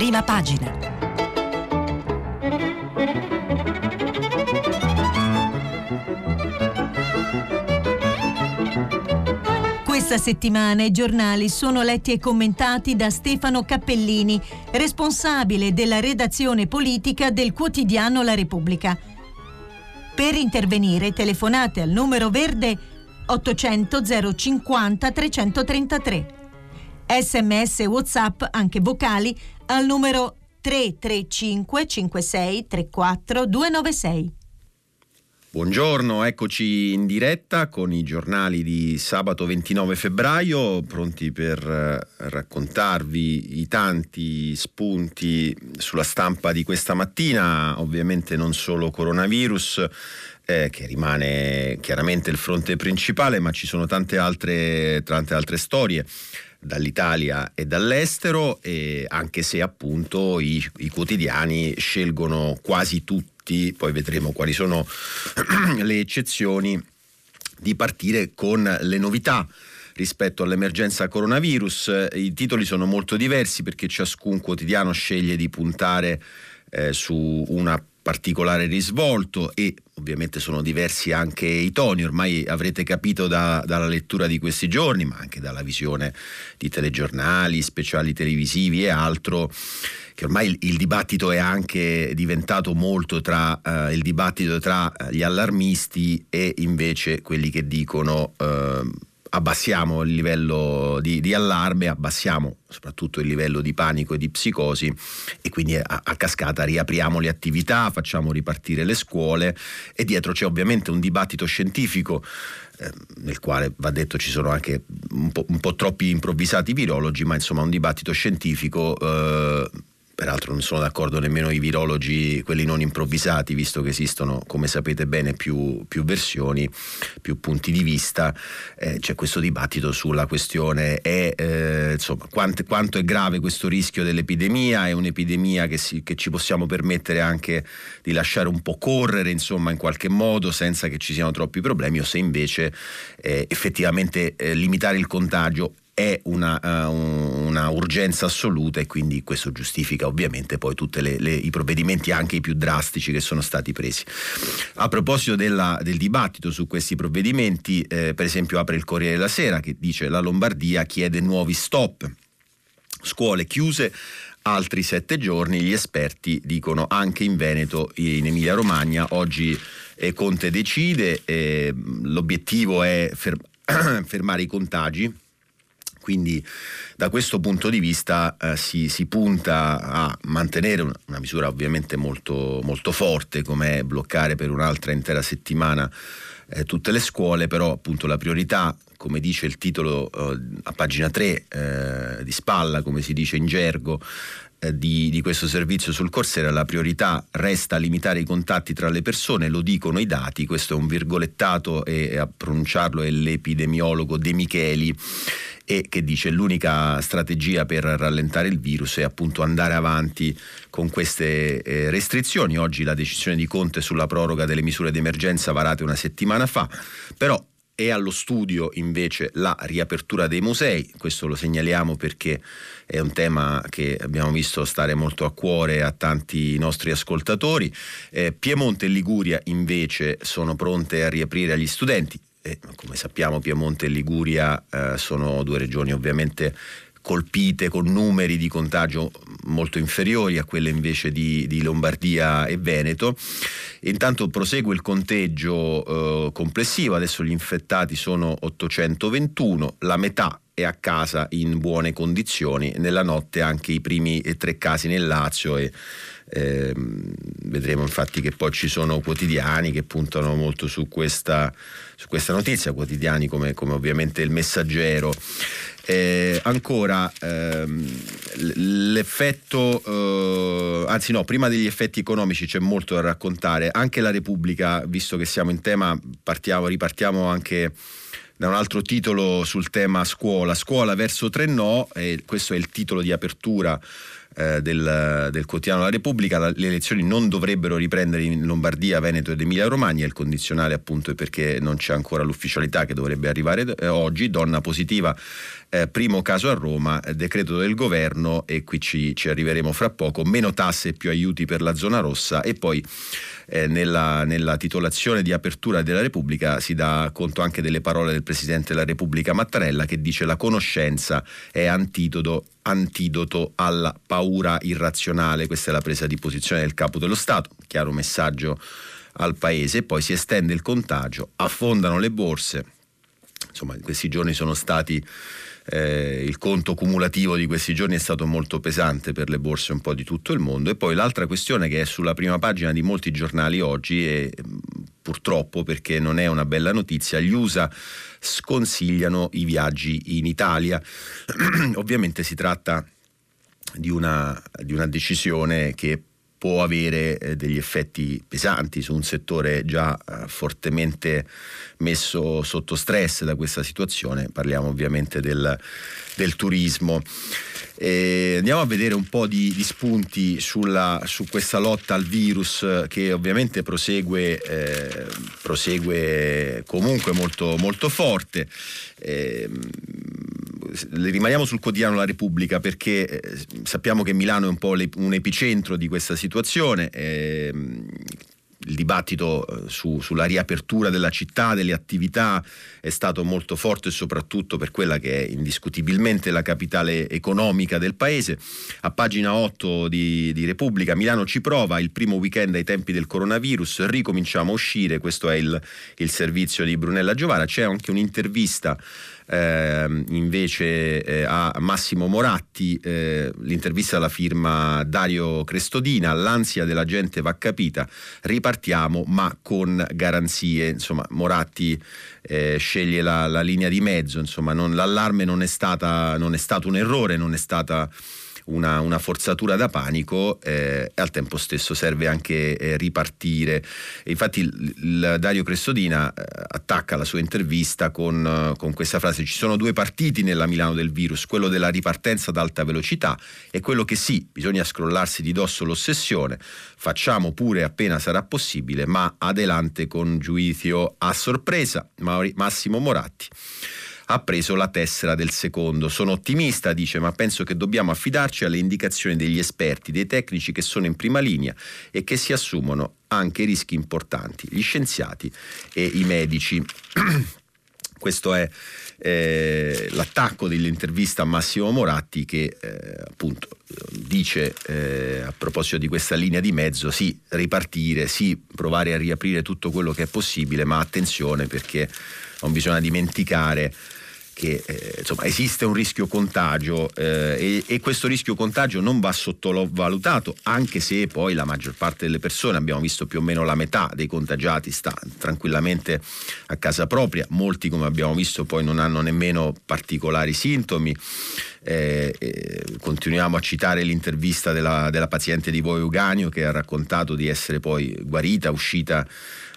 prima pagina. Questa settimana i giornali sono letti e commentati da Stefano Cappellini, responsabile della redazione politica del quotidiano La Repubblica. Per intervenire telefonate al numero verde 800 050 333. Sms e WhatsApp, anche vocali, al numero 335 56 34 296. Buongiorno, eccoci in diretta con i giornali di sabato 29 febbraio, pronti per eh, raccontarvi i tanti spunti sulla stampa di questa mattina, ovviamente non solo coronavirus, eh, che rimane chiaramente il fronte principale, ma ci sono tante altre, tante altre storie dall'Italia e dall'estero, e anche se appunto i, i quotidiani scelgono quasi tutti poi vedremo quali sono le eccezioni, di partire con le novità rispetto all'emergenza coronavirus. I titoli sono molto diversi perché ciascun quotidiano sceglie di puntare eh, su una particolare risvolto e ovviamente sono diversi anche i toni, ormai avrete capito da, dalla lettura di questi giorni, ma anche dalla visione di telegiornali, speciali televisivi e altro che ormai il, il, dibattito è anche diventato molto tra uh, il dibattito tra gli allarmisti e invece quelli che dicono uh, abbassiamo il livello di, di, allarme, abbassiamo soprattutto il livello di panico e di psicosi e quindi a, a, cascata riapriamo le attività, facciamo ripartire le scuole e dietro c'è ovviamente un dibattito scientifico eh, nel quale va detto ci sono anche un po', un po', troppi improvvisati virologi, ma insomma un dibattito scientifico eh, peraltro non sono d'accordo nemmeno i virologi, quelli non improvvisati, visto che esistono, come sapete bene, più, più versioni, più punti di vista. Eh, c'è questo dibattito sulla questione è, eh, insomma, quanto, quanto, è grave questo rischio dell'epidemia, è un'epidemia che, si, che, ci possiamo permettere anche di lasciare un po' correre, insomma, in qualche modo, senza che ci siano troppi problemi, o se invece eh, effettivamente eh, limitare il contagio è una, uh, una, urgenza assoluta e quindi questo giustifica ovviamente poi tutti i provvedimenti anche i più drastici che sono stati presi. A proposito della, del dibattito su questi provvedimenti, eh, per esempio apre il Corriere della Sera che dice la Lombardia chiede nuovi stop, scuole chiuse altri sette giorni, gli esperti dicono anche in Veneto, in Emilia Romagna, oggi eh, Conte decide, eh, l'obiettivo è fer- fermare i contagi quindi da questo punto di vista eh, si, si, punta a mantenere una, una misura ovviamente molto, molto forte come bloccare per un'altra intera settimana eh, tutte le scuole, però appunto la priorità, come dice il titolo eh, a pagina 3 eh, di spalla, come si dice in gergo, di, di, questo servizio sul Corsera la priorità resta limitare i contatti tra le persone, lo dicono i dati, questo è un virgolettato e a pronunciarlo è l'epidemiologo De Micheli e che dice l'unica strategia per rallentare il virus è appunto andare avanti con queste eh, restrizioni. Oggi la decisione di Conte sulla proroga delle misure d'emergenza varate una settimana fa, però è allo studio invece la riapertura dei musei, questo lo segnaliamo perché è un tema che abbiamo visto stare molto a cuore a tanti nostri ascoltatori. Eh, Piemonte e Liguria invece sono pronte a riaprire agli studenti. Eh, come sappiamo Piemonte e Liguria eh, sono due regioni ovviamente colpite con numeri di contagio molto inferiori a quelle invece di, di Lombardia e Veneto. Intanto prosegue il conteggio eh, complessivo, adesso gli infettati sono 821, la metà è a casa in buone condizioni, nella notte anche i primi tre casi nel Lazio e eh, vedremo infatti che poi ci sono quotidiani che puntano molto su questa, su questa notizia, quotidiani come, come ovviamente il messaggero. Eh, ancora ehm, l'effetto, eh, anzi no, prima degli effetti economici c'è molto da raccontare. Anche la Repubblica, visto che siamo in tema, partiamo, ripartiamo anche da un altro titolo sul tema scuola. Scuola verso tre no, e questo è il titolo di apertura eh, del, del, quotidiano La Repubblica, le elezioni non dovrebbero riprendere in Lombardia, Veneto ed Emilia Romagna, il condizionale appunto è perché non c'è ancora l'ufficialità che dovrebbe arrivare eh, oggi, donna positiva, eh, primo caso a Roma, decreto del governo e qui ci, ci arriveremo fra poco, meno tasse e più aiuti per la zona rossa e poi eh, nella, nella, titolazione di apertura della Repubblica si dà conto anche delle parole del Presidente della Repubblica Mattarella che dice la conoscenza è antidoto, antidoto alla paura irrazionale, questa è la presa di posizione del Capo dello Stato, chiaro messaggio al Paese, poi si estende il contagio, affondano le borse, insomma in questi giorni sono stati eh, il conto cumulativo di questi giorni è stato molto pesante per le borse un po' di tutto il mondo. E poi l'altra questione che è sulla prima pagina di molti giornali oggi e purtroppo perché non è una bella notizia, gli USA sconsigliano i viaggi in Italia. Ovviamente si tratta di una, di una decisione che può avere eh, degli effetti pesanti su un settore già eh, fortemente messo sotto stress da questa situazione, parliamo ovviamente del, del turismo. E andiamo a vedere un po' di, di spunti sulla, su questa lotta al virus che ovviamente prosegue, eh, prosegue comunque molto, molto forte. Eh, rimaniamo sul quotidiano La Repubblica perché eh, sappiamo che Milano è un po' un epicentro di questa situazione. Eh, il dibattito eh, su, sulla riapertura della città, delle attività è stato molto forte soprattutto per quella che è indiscutibilmente la capitale economica del paese. A pagina 8 di, di Repubblica Milano ci prova, il primo weekend ai tempi del coronavirus, ricominciamo a uscire, questo è il, il servizio di Brunella Giovara, c'è anche un'intervista eh, invece eh, a Massimo Moratti, eh, l'intervista alla firma Dario Crestodina, l'ansia della gente va capita, ripartiamo ma con garanzie, insomma Moratti eh, sceglie la, la, linea di mezzo, insomma non, l'allarme non è, stata, non è stato un errore, non è stata una, una forzatura da panico eh, e al tempo stesso serve anche eh, ripartire. E infatti il, il Dario Crestodina eh, attacca la sua intervista con, eh, con, questa frase: ci sono due partiti nella Milano del virus, quello della ripartenza ad alta velocità e quello che sì, bisogna scrollarsi di dosso l'ossessione, facciamo pure appena sarà possibile, ma adelante con giudizio a sorpresa. Massimo Moratti ha preso la tessera del secondo. Sono ottimista, dice, ma penso che dobbiamo affidarci alle indicazioni degli esperti, dei tecnici che sono in prima linea e che si assumono anche rischi importanti, gli scienziati e i medici. Questo è eh, l'attacco dell'intervista a Massimo Moratti che eh, appunto dice eh, a proposito di questa linea di mezzo sì ripartire, sì provare a riaprire tutto quello che è possibile, ma attenzione perché non bisogna dimenticare che eh, insomma, esiste un rischio contagio eh, e, e, questo rischio contagio non va sottovalutato, anche se poi la maggior parte delle persone, abbiamo visto più o meno la metà dei contagiati, sta tranquillamente a casa propria, molti come abbiamo visto poi non hanno nemmeno particolari sintomi. Eh, eh, continuiamo a citare l'intervista della, della paziente di Voi Euganio che ha raccontato di essere poi guarita, uscita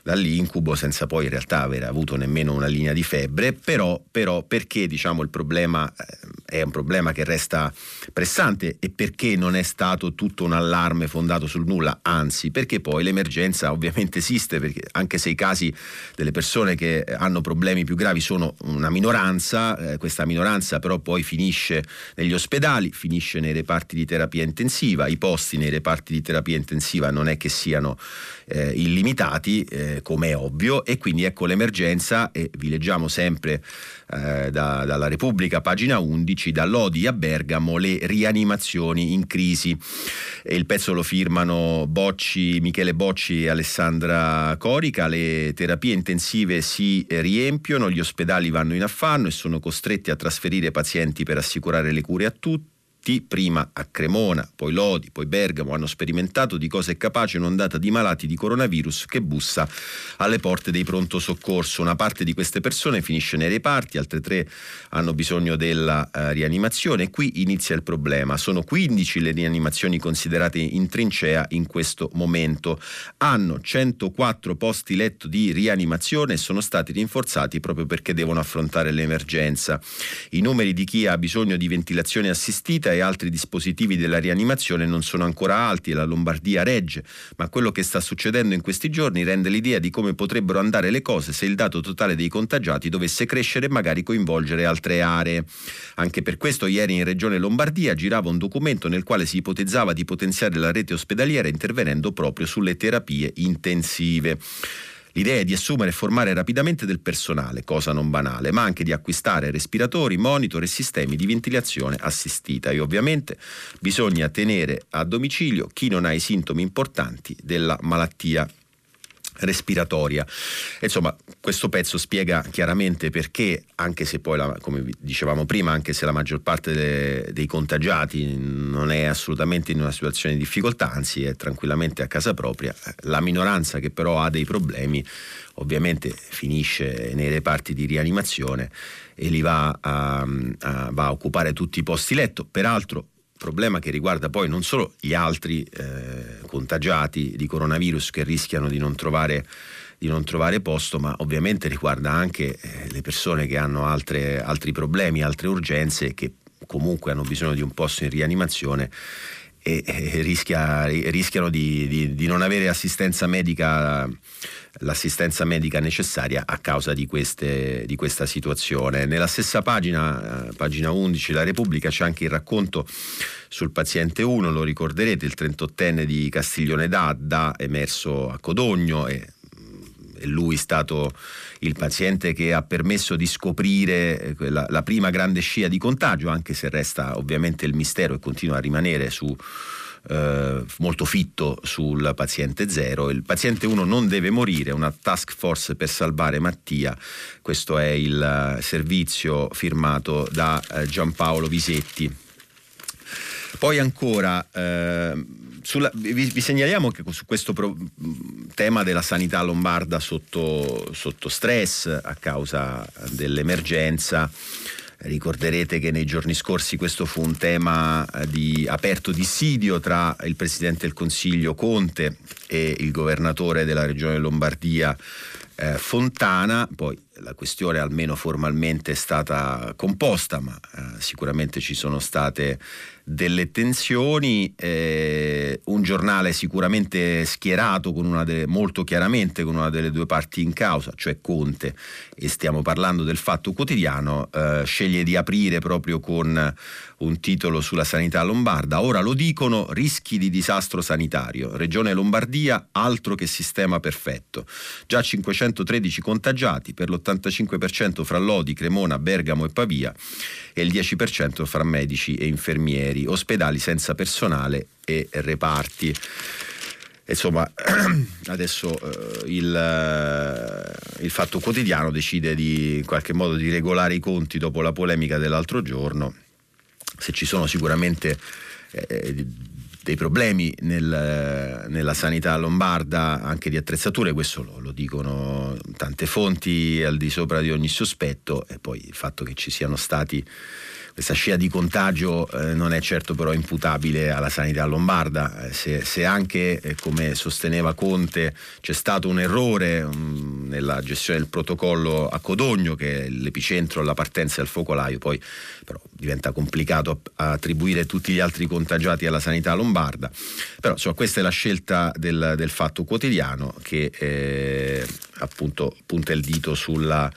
dall'incubo senza poi in realtà aver avuto nemmeno una linea di febbre, però, però perché diciamo, il problema eh, è un problema che resta pressante e perché non è stato tutto un allarme fondato sul nulla, anzi perché poi l'emergenza ovviamente esiste, perché anche se i casi delle persone che hanno problemi più gravi sono una minoranza, eh, questa minoranza però poi finisce negli ospedali, finisce nei reparti di terapia intensiva, i posti nei reparti di terapia intensiva non è che siano eh, illimitati, eh, come è ovvio, e quindi ecco l'emergenza, e vi leggiamo sempre eh, da, dalla Repubblica, pagina 11, da Lodi a Bergamo, le rianimazioni in crisi. E il pezzo lo firmano Bocci, Michele Bocci e Alessandra Corica, le terapie intensive si riempiono, gli ospedali vanno in affanno e sono costretti a trasferire pazienti per assicurare le cure a tutti tutti, prima a Cremona, poi Lodi, poi Bergamo, hanno sperimentato di cosa è capace un'ondata di malati di coronavirus che bussa alle porte dei pronto soccorso. Una parte di queste persone finisce nei reparti, altre tre hanno bisogno della uh, rianimazione e qui inizia il problema. Sono 15 le rianimazioni considerate in trincea in questo momento. Hanno 104 posti letto di rianimazione e sono stati rinforzati proprio perché devono affrontare l'emergenza. I numeri di chi ha bisogno di ventilazione assistita e altri dispositivi della rianimazione non sono ancora alti e la Lombardia regge, ma quello che sta succedendo in questi giorni rende l'idea di come potrebbero andare le cose se il dato totale dei contagiati dovesse crescere e magari coinvolgere altre aree. Anche per questo ieri in Regione Lombardia girava un documento nel quale si ipotizzava di potenziare la rete ospedaliera intervenendo proprio sulle terapie intensive. L'idea è di assumere e formare rapidamente del personale, cosa non banale, ma anche di acquistare respiratori, monitor e sistemi di ventilazione assistita. E ovviamente bisogna tenere a domicilio chi non ha i sintomi importanti della malattia respiratoria. Insomma, questo pezzo spiega chiaramente perché, anche se poi, la, come dicevamo prima, anche se la maggior parte de, dei contagiati non è assolutamente in una situazione di difficoltà, anzi è tranquillamente a casa propria, la minoranza che però ha dei problemi ovviamente finisce nei reparti di rianimazione e li va a, a, va a occupare tutti i posti letto. Peraltro problema che riguarda poi non solo gli altri eh, contagiati di coronavirus che rischiano di non trovare di non trovare posto, ma ovviamente riguarda anche eh, le persone che hanno altre, altri problemi, altre urgenze che comunque hanno bisogno di un posto in rianimazione e, e rischia, rischiano di, di, di, non avere assistenza medica, l'assistenza medica necessaria a causa di, queste, di questa situazione. Nella stessa pagina, eh, pagina 11, La Repubblica, c'è anche il racconto sul paziente 1, lo ricorderete, il 38enne di Castiglione d'Adda, emerso a Codogno e è lui stato il paziente che ha permesso di scoprire eh, la, la prima grande scia di contagio, anche se resta ovviamente il mistero e continua a rimanere su, eh, molto fitto sul paziente 0. Il paziente 1 non deve morire, una task force per salvare Mattia. Questo è il servizio firmato da eh, Giampaolo Visetti. Poi ancora eh, sulla, vi, vi, segnaliamo che su questo pro, tema della sanità lombarda sotto, sotto stress a causa dell'emergenza Ricorderete che nei giorni scorsi questo fu un tema eh, di aperto dissidio tra il Presidente del Consiglio Conte e il governatore della Regione Lombardia eh, Fontana, poi la questione almeno formalmente è stata composta, ma eh, sicuramente ci sono state delle tensioni, eh, un giornale sicuramente schierato molto chiaramente con una delle due parti in causa, cioè Conte, e stiamo parlando del fatto quotidiano, eh, sceglie di aprire proprio con un titolo sulla sanità lombarda. Ora lo dicono, rischi di disastro sanitario. Regione Lombardia, altro che sistema perfetto. Già 513 contagiati, per l'85% fra Lodi, Cremona, Bergamo e Pavia e il 10% fra medici e infermieri. Ospedali senza personale e reparti. Insomma, adesso eh, il, eh, il, Fatto Quotidiano decide di, in qualche modo di regolare i conti dopo la polemica dell'altro giorno. Se ci sono sicuramente eh, dei problemi nel, nella sanità lombarda anche di attrezzature, questo lo, lo, dicono tante fonti al di sopra di ogni sospetto e poi il fatto che ci siano stati questa scia di contagio eh, non è certo però imputabile alla sanità lombarda, eh, se, se, anche eh, come sosteneva Conte c'è stato un errore um, nella gestione del protocollo a Codogno che è l'epicentro alla partenza del focolaio, poi però diventa complicato attribuire tutti gli altri contagiati alla sanità lombarda, però insomma questa è la scelta del, del fatto quotidiano che eh, appunto punta il dito sulla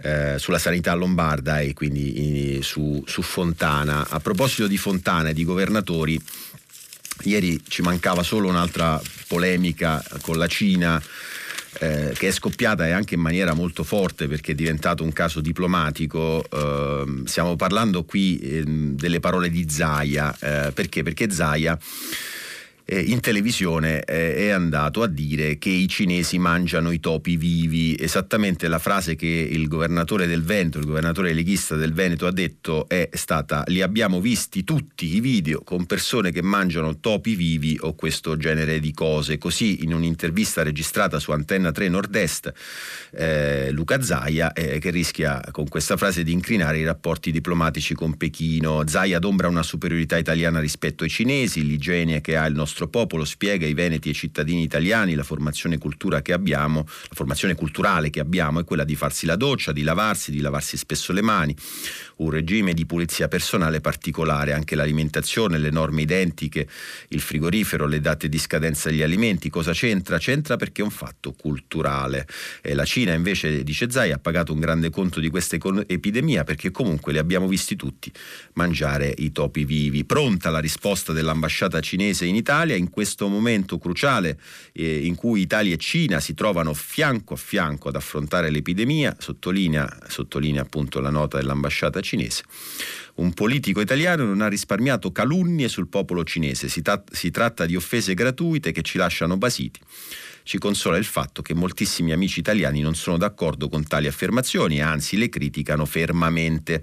eh, sulla sanità lombarda e quindi in, su, su Fontana. A proposito di Fontana e di governatori, ieri ci mancava solo un'altra polemica con la Cina. Eh, che è scoppiata e anche in maniera molto forte perché è diventato un caso diplomatico. Eh, stiamo parlando qui eh, delle parole di Zaia. Eh, perché? Perché Zaia eh, in televisione eh, è andato a dire che i cinesi mangiano i topi vivi. Esattamente la frase che il governatore del Veneto, il governatore leghista del Veneto ha detto è stata li abbiamo visti tutti i video con persone che mangiano topi vivi o questo genere di cose. Così in un'intervista registrata su Antenna 3 Nord-Est eh, Luca Zaia eh, che rischia con questa frase di incrinare i rapporti diplomatici con Pechino. Zaia adombra una superiorità italiana rispetto ai cinesi, l'igiene che ha il nostro nostro popolo spiega ai veneti e ai cittadini italiani la formazione, abbiamo, la formazione culturale che abbiamo è quella di farsi la doccia, di lavarsi, di lavarsi spesso le mani, un regime di pulizia personale particolare, anche l'alimentazione, le norme identiche, il frigorifero, le date di scadenza degli alimenti, cosa c'entra? C'entra perché è un fatto culturale. E la Cina invece, dice Zai, ha pagato un grande conto di questa epidemia perché comunque li abbiamo visti tutti mangiare i topi vivi. Pronta la risposta dell'ambasciata cinese in Italia in questo momento cruciale eh, in cui Italia e Cina si trovano fianco a fianco ad affrontare l'epidemia, sottolinea, sottolinea appunto la nota dell'ambasciata cinese. Un politico italiano non ha risparmiato calunnie sul popolo cinese, si, ta- si tratta di offese gratuite che ci lasciano basiti. Ci consola il fatto che moltissimi amici italiani non sono d'accordo con tali affermazioni e anzi le criticano fermamente.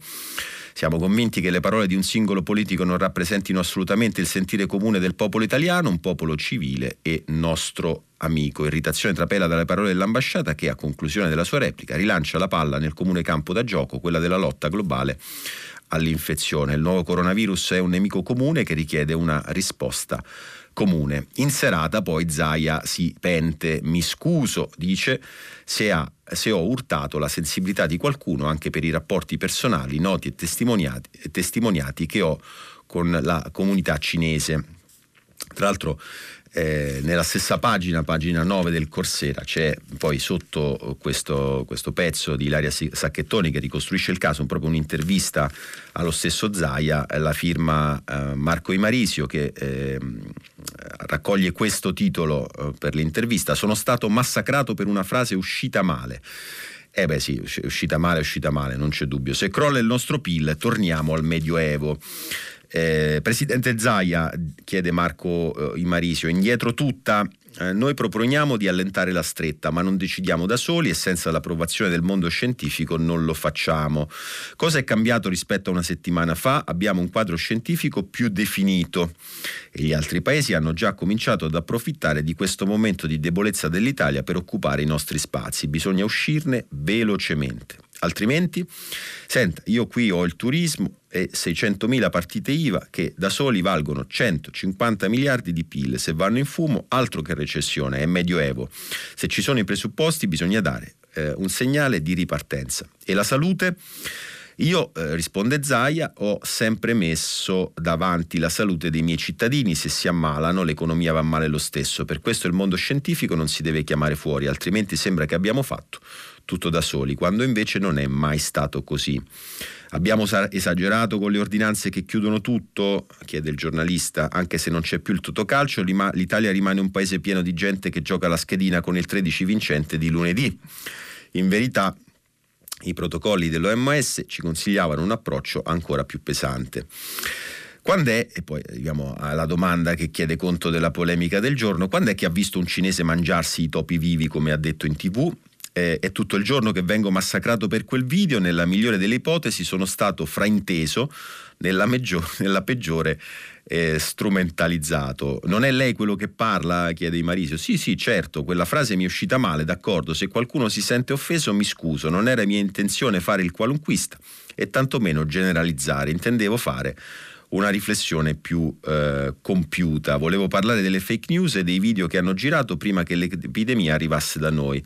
Siamo convinti che le parole di un singolo politico non rappresentino assolutamente il sentire comune del popolo italiano, un popolo civile e nostro amico. Irritazione trapela dalle parole dell'ambasciata che, a conclusione della sua replica, rilancia la palla nel comune campo da gioco, quella della lotta globale all'infezione. Il nuovo coronavirus è un nemico comune che richiede una risposta comune. In serata poi Zaia si pente, mi scuso, dice, se, ha, se ho urtato la sensibilità di qualcuno anche per i rapporti personali noti e testimoniati, testimoniati che ho con la comunità cinese. Tra l'altro eh, nella stessa pagina, pagina 9 del Corsera, c'è poi sotto questo, questo, pezzo di Ilaria Sacchettoni che ricostruisce il caso, proprio un'intervista allo stesso Zaia, la firma eh, Marco Imarisio che eh, raccoglie questo titolo eh, per l'intervista. Sono stato massacrato per una frase uscita male. Eh beh sì, uscita male, uscita male, non c'è dubbio. Se crolla il nostro PIL, torniamo al Medioevo. Eh, Presidente Zaia, chiede Marco eh, Imarisio, indietro tutta, eh, noi proponiamo di allentare la stretta, ma non decidiamo da soli e senza l'approvazione del mondo scientifico non lo facciamo. Cosa è cambiato rispetto a una settimana fa? Abbiamo un quadro scientifico più definito e gli altri paesi hanno già cominciato ad approfittare di questo momento di debolezza dell'Italia per occupare i nostri spazi. Bisogna uscirne velocemente. Altrimenti, senta, io qui ho il turismo e 600.000 partite IVA che da soli valgono 150 miliardi di PIL. Se vanno in fumo, altro che recessione, è medioevo. Se ci sono i presupposti, bisogna dare eh, un segnale di ripartenza. E la salute? Io, eh, risponde Zaia, ho sempre messo davanti la salute dei miei cittadini, se si ammalano l'economia va male lo stesso, per questo il mondo scientifico non si deve chiamare fuori, altrimenti sembra che abbiamo fatto tutto da soli, quando invece non è mai stato così. Abbiamo esagerato con le ordinanze che chiudono tutto, chiede il giornalista, anche se non c'è più il totocalcio, l'Italia rimane un paese pieno di gente che gioca la schedina con il 13 vincente di lunedì. In verità i protocolli dell'OMS ci consigliavano un approccio ancora più pesante. Quando è, e poi arriviamo alla domanda che chiede conto della polemica del giorno, quando è che ha visto un cinese mangiarsi i topi vivi come ha detto in tv? Eh, è tutto il giorno che vengo massacrato per quel video, nella migliore delle ipotesi sono stato frainteso, nella, meggio, nella peggiore eh, strumentalizzato. Non è lei quello che parla? chiede Di Marisio. Sì, sì, certo, quella frase mi è uscita male, d'accordo. Se qualcuno si sente offeso mi scuso, non era mia intenzione fare il qualunquista e tantomeno generalizzare, intendevo fare una riflessione più eh, compiuta. Volevo parlare delle fake news e dei video che hanno girato prima che l'epidemia arrivasse da noi.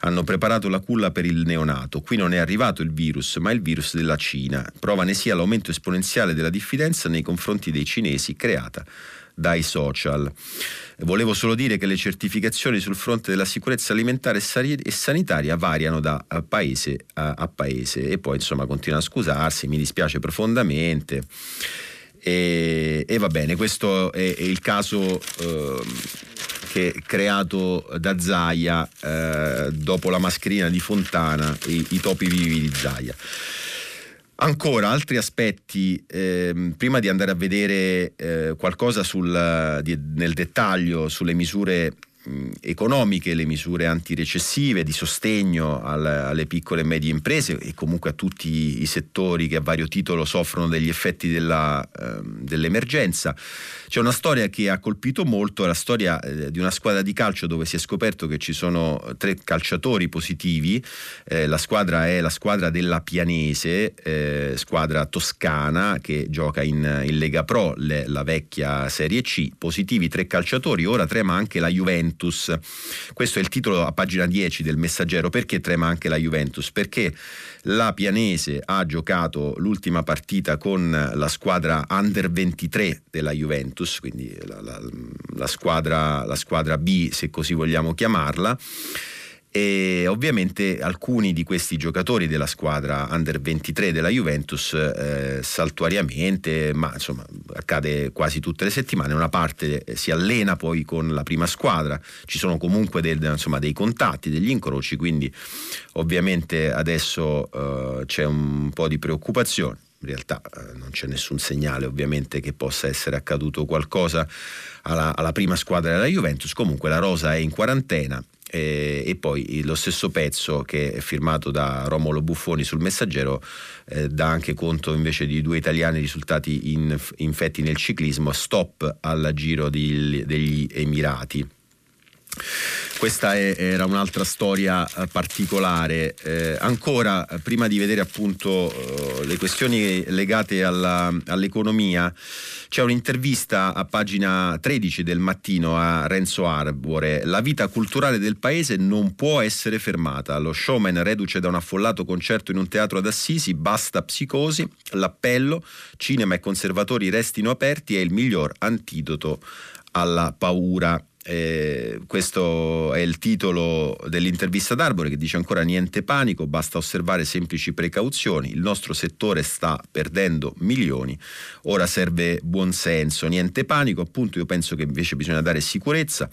Hanno preparato la culla per il neonato. Qui non è arrivato il virus, ma il virus della Cina. Prova ne sia l'aumento esponenziale della diffidenza nei confronti dei cinesi creata dai social. Volevo solo dire che le certificazioni sul fronte della sicurezza alimentare e sanitaria variano da paese a paese e poi insomma continua a scusarsi, mi dispiace profondamente. E, e va bene, questo è, è il caso eh, che creato da Zaia eh, dopo la mascherina di Fontana, i, i topi vivi di Zaia. Ancora altri aspetti, eh, prima di andare a vedere eh, qualcosa sul, di, nel dettaglio sulle misure economiche, le misure antirecessive di sostegno al, alle piccole e medie imprese e comunque a tutti i settori che a vario titolo soffrono degli effetti della, eh, dell'emergenza. C'è una storia che ha colpito molto, la storia eh, di una squadra di calcio dove si è scoperto che ci sono tre calciatori positivi, eh, la squadra è la squadra della Pianese, eh, squadra toscana che gioca in, in Lega Pro, la vecchia Serie C, positivi tre calciatori, ora trema anche la Juventus. Questo è il titolo a pagina 10 del messaggero, perché trema anche la Juventus? Perché la Pianese ha giocato l'ultima partita con la squadra under 23 della Juventus, quindi la, la, la, squadra, la squadra B se così vogliamo chiamarla e ovviamente alcuni di questi giocatori della squadra under 23 della Juventus eh, saltuariamente, ma insomma accade quasi tutte le settimane, una parte si allena poi con la prima squadra, ci sono comunque del, insomma, dei contatti, degli incroci, quindi ovviamente adesso eh, c'è un po' di preoccupazione. In realtà eh, non c'è nessun segnale ovviamente che possa essere accaduto qualcosa alla, alla, prima squadra della Juventus, comunque la Rosa è in quarantena eh, e poi lo stesso pezzo che è firmato da Romolo Buffoni sul Messaggero eh, dà anche conto invece di due italiani risultati in, infetti nel ciclismo, stop al Giro di, degli Emirati. Questa è, era un'altra storia eh, particolare. Eh, ancora, prima di vedere appunto eh, le questioni legate alla, all'economia, c'è un'intervista a pagina 13 del mattino a Renzo Arbore. La vita culturale del paese non può essere fermata. Lo showman reduce da un affollato concerto in un teatro ad Assisi, basta psicosi. L'appello, cinema e conservatori restino aperti, è il miglior antidoto alla paura. Eh, questo è il titolo dell'intervista d'Arbore che dice ancora niente panico, basta osservare semplici precauzioni, il nostro settore sta perdendo milioni, ora serve buonsenso, niente panico, appunto io penso che invece bisogna dare sicurezza,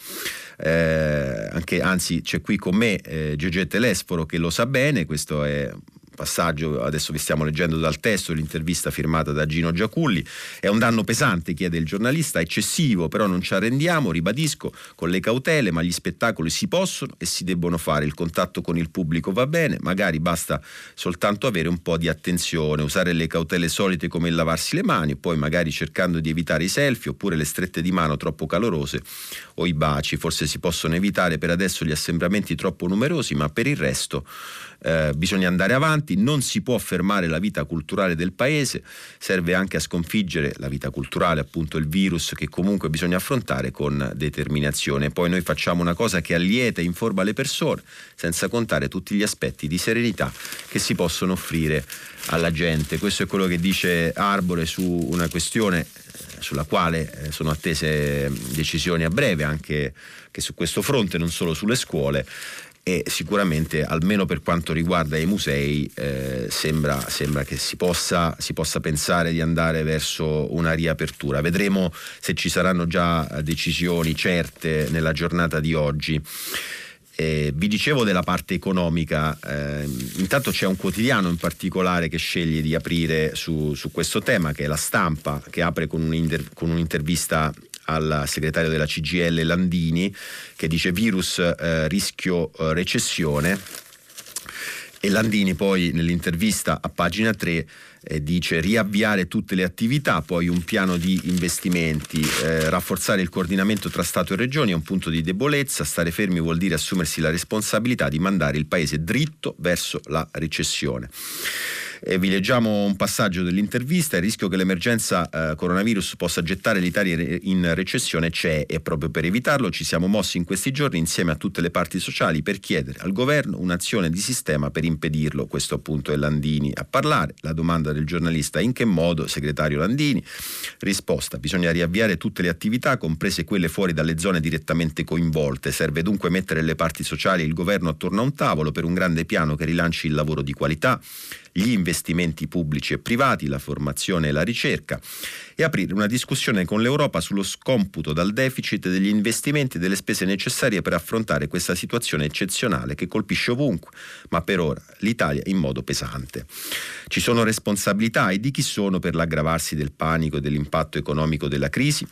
eh, anche, anzi c'è qui con me eh, Gegè Telesforo che lo sa bene, questo è passaggio, adesso vi stiamo leggendo dal testo l'intervista firmata da Gino Giaculli, è un danno pesante, chiede il giornalista, eccessivo, però non ci arrendiamo, ribadisco, con le cautele, ma gli spettacoli si possono e si debbono fare, il contatto con il pubblico va bene, magari basta soltanto avere un po' di attenzione, usare le cautele solite come il lavarsi le mani, poi magari cercando di evitare i selfie oppure le strette di mano troppo calorose o i baci, forse si possono evitare per adesso gli assembramenti troppo numerosi, ma per il resto eh, bisogna andare avanti, non si può fermare la vita culturale del paese, serve anche a sconfiggere la vita culturale, appunto il virus che comunque bisogna affrontare con determinazione. Poi noi facciamo una cosa che allieta e informa le persone, senza contare tutti gli aspetti di serenità che si possono offrire alla gente. Questo è quello che dice Arbore su una questione eh, sulla quale eh, sono attese decisioni a breve anche su questo fronte, non solo sulle scuole e sicuramente almeno per quanto riguarda i musei eh, sembra, sembra, che si possa, si possa, pensare di andare verso una riapertura. Vedremo se ci saranno già decisioni certe nella giornata di oggi. Eh, vi dicevo della parte economica, eh, intanto c'è un quotidiano in particolare che sceglie di aprire su, su questo tema, che è la stampa, che apre con, un'inter- con un'intervista al segretario della CGL Landini che dice virus eh, rischio eh, recessione. E Landini poi nell'intervista a pagina 3 eh, dice riavviare tutte le attività, poi un piano di investimenti, eh, rafforzare il coordinamento tra Stato e Regioni è un punto di debolezza, stare fermi vuol dire assumersi la responsabilità di mandare il Paese dritto verso la recessione. E vi leggiamo un passaggio dell'intervista. Il rischio che l'emergenza eh, coronavirus possa gettare l'Italia in recessione c'è e proprio per evitarlo ci siamo mossi in questi giorni insieme a tutte le parti sociali per chiedere al governo un'azione di sistema per impedirlo. Questo appunto è Landini a parlare. La domanda del giornalista in che modo, segretario Landini? Risposta, bisogna riavviare tutte le attività, comprese quelle fuori dalle zone direttamente coinvolte. Serve dunque mettere le parti sociali e il governo attorno a un tavolo per un grande piano che rilanci il lavoro di qualità gli investimenti pubblici e privati, la formazione e la ricerca e aprire una discussione con l'Europa sullo scomputo dal deficit degli investimenti e delle spese necessarie per affrontare questa situazione eccezionale che colpisce ovunque, ma per ora l'Italia in modo pesante. Ci sono responsabilità e di chi sono per l'aggravarsi del panico e dell'impatto economico della crisi?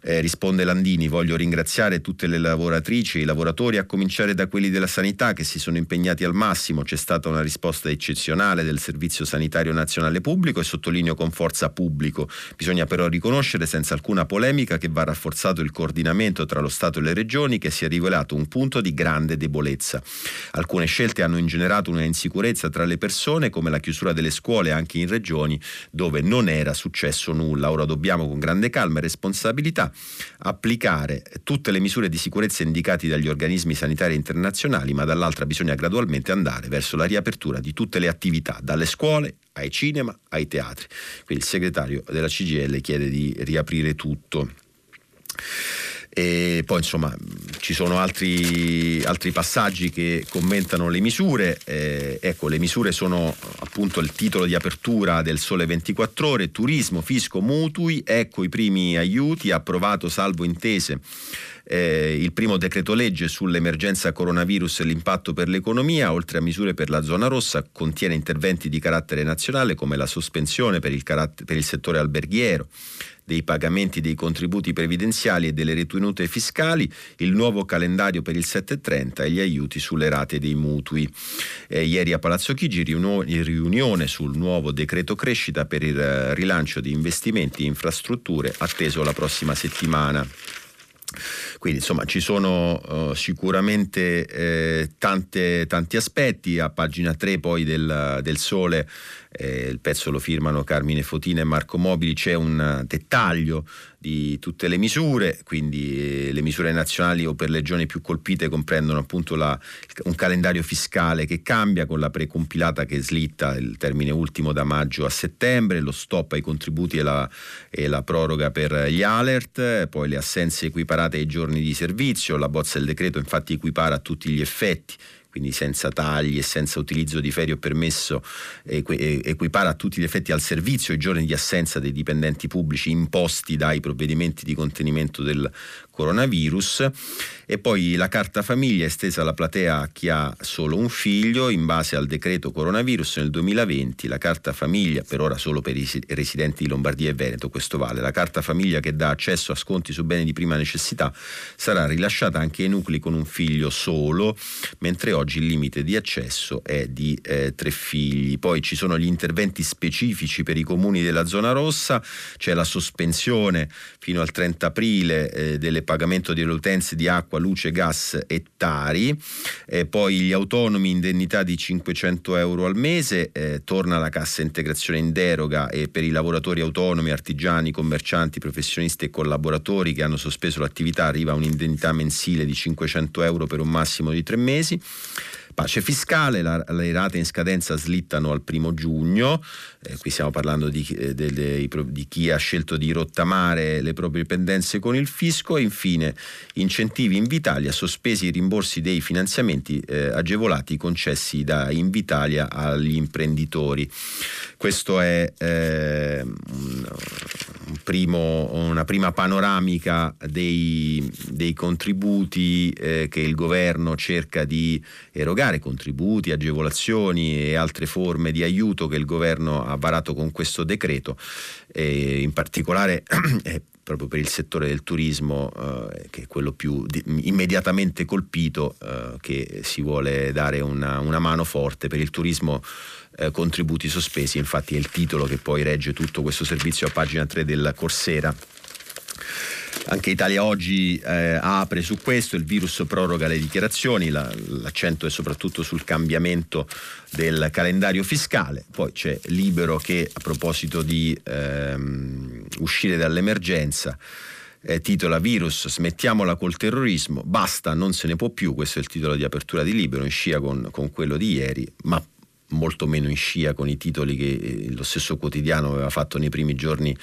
Eh, risponde Landini, voglio ringraziare tutte le lavoratrici e i lavoratori, a cominciare da quelli della sanità che si sono impegnati al massimo. C'è stata una risposta eccezionale del Servizio Sanitario Nazionale Pubblico e sottolineo con forza pubblico. Bisogna però riconoscere senza alcuna polemica che va rafforzato il coordinamento tra lo Stato e le regioni che si è rivelato un punto di grande debolezza. Alcune scelte hanno ingenerato una insicurezza tra le persone come la chiusura delle scuole anche in regioni dove non era successo nulla. Ora dobbiamo con grande calma e responsabilità applicare tutte le misure di sicurezza indicate dagli organismi sanitari internazionali, ma dall'altra bisogna gradualmente andare verso la riapertura di tutte le attività, dalle scuole ai cinema ai teatri. Quindi il segretario della CGL chiede di riaprire tutto. E poi insomma ci sono altri, altri passaggi che commentano le misure. Eh, ecco, le misure sono appunto il titolo di apertura del Sole 24 Ore, turismo, fisco, mutui, ecco i primi aiuti, approvato salvo intese. Eh, il primo decreto legge sull'emergenza coronavirus e l'impatto per l'economia, oltre a misure per la zona rossa, contiene interventi di carattere nazionale come la sospensione per il, caratter- per il settore alberghiero, dei pagamenti dei contributi previdenziali e delle ritenute fiscali, il nuovo calendario per il 730 e gli aiuti sulle rate dei mutui. Eh, ieri a Palazzo Chigi riunione sul nuovo decreto crescita per il eh, rilancio di investimenti e infrastrutture atteso la prossima settimana. Quindi insomma ci sono uh, sicuramente eh, tante, tanti aspetti, a pagina 3 poi del, del Sole eh, il pezzo lo firmano Carmine Fotina e Marco Mobili, c'è un dettaglio di tutte le misure, quindi eh, le misure nazionali o per le regioni più colpite comprendono appunto la, un calendario fiscale che cambia con la precompilata che slitta il termine ultimo da maggio a settembre, lo stop ai contributi e la, e la proroga per gli alert, poi le assenze equiparate ai giorni di servizio, la bozza del decreto infatti equipara a tutti gli effetti quindi senza tagli e senza utilizzo di ferie o permesso, equipara a tutti gli effetti al servizio i giorni di assenza dei dipendenti pubblici imposti dai provvedimenti di contenimento del coronavirus. E poi la carta famiglia estesa alla platea a chi ha solo un figlio. In base al decreto coronavirus nel 2020 la carta famiglia per ora solo per i residenti di Lombardia e Veneto questo vale. La carta famiglia che dà accesso a sconti su beni di prima necessità sarà rilasciata anche ai nuclei con un figlio solo mentre oggi il limite di accesso è di eh, tre figli. Poi ci sono gli interventi specifici per i comuni della zona rossa. C'è la sospensione fino al 30 aprile eh, delle pagamento delle utenze di acqua, luce, gas e Tari, eh, poi gli autonomi indennità di 500 euro al mese, eh, torna la cassa integrazione in deroga e per i lavoratori autonomi, artigiani, commercianti, professionisti e collaboratori che hanno sospeso l'attività arriva un'indennità mensile di 500 euro per un massimo di tre mesi. Pace fiscale, la, le rate in scadenza slittano al primo giugno, eh, qui stiamo parlando di, eh, de, de, di, chi ha scelto di rottamare le proprie pendenze con il fisco e infine incentivi Invitalia, sospesi i rimborsi dei finanziamenti eh, agevolati concessi da Invitalia agli imprenditori. Questo è eh, un, primo, una prima panoramica dei, dei contributi eh, che il governo cerca di erogare, contributi, agevolazioni e altre forme di aiuto che il governo ha varato con questo decreto, e in particolare eh, proprio per il settore del turismo, eh, che è quello più di, immediatamente colpito, eh, che si vuole dare una, una mano forte per il turismo eh, contributi sospesi, infatti è il titolo che poi regge tutto questo servizio a pagina 3 del Corsera. Anche Italia oggi eh, apre su questo, il virus proroga le dichiarazioni, la, l'accento è soprattutto sul cambiamento del calendario fiscale, poi c'è Libero che a proposito di ehm, uscire dall'emergenza eh, titola Virus, smettiamola col terrorismo, basta, non se ne può più, questo è il titolo di apertura di Libero, in scia con, con quello di ieri, ma molto meno in scia con i titoli che eh, lo stesso quotidiano aveva fatto nei primi giorni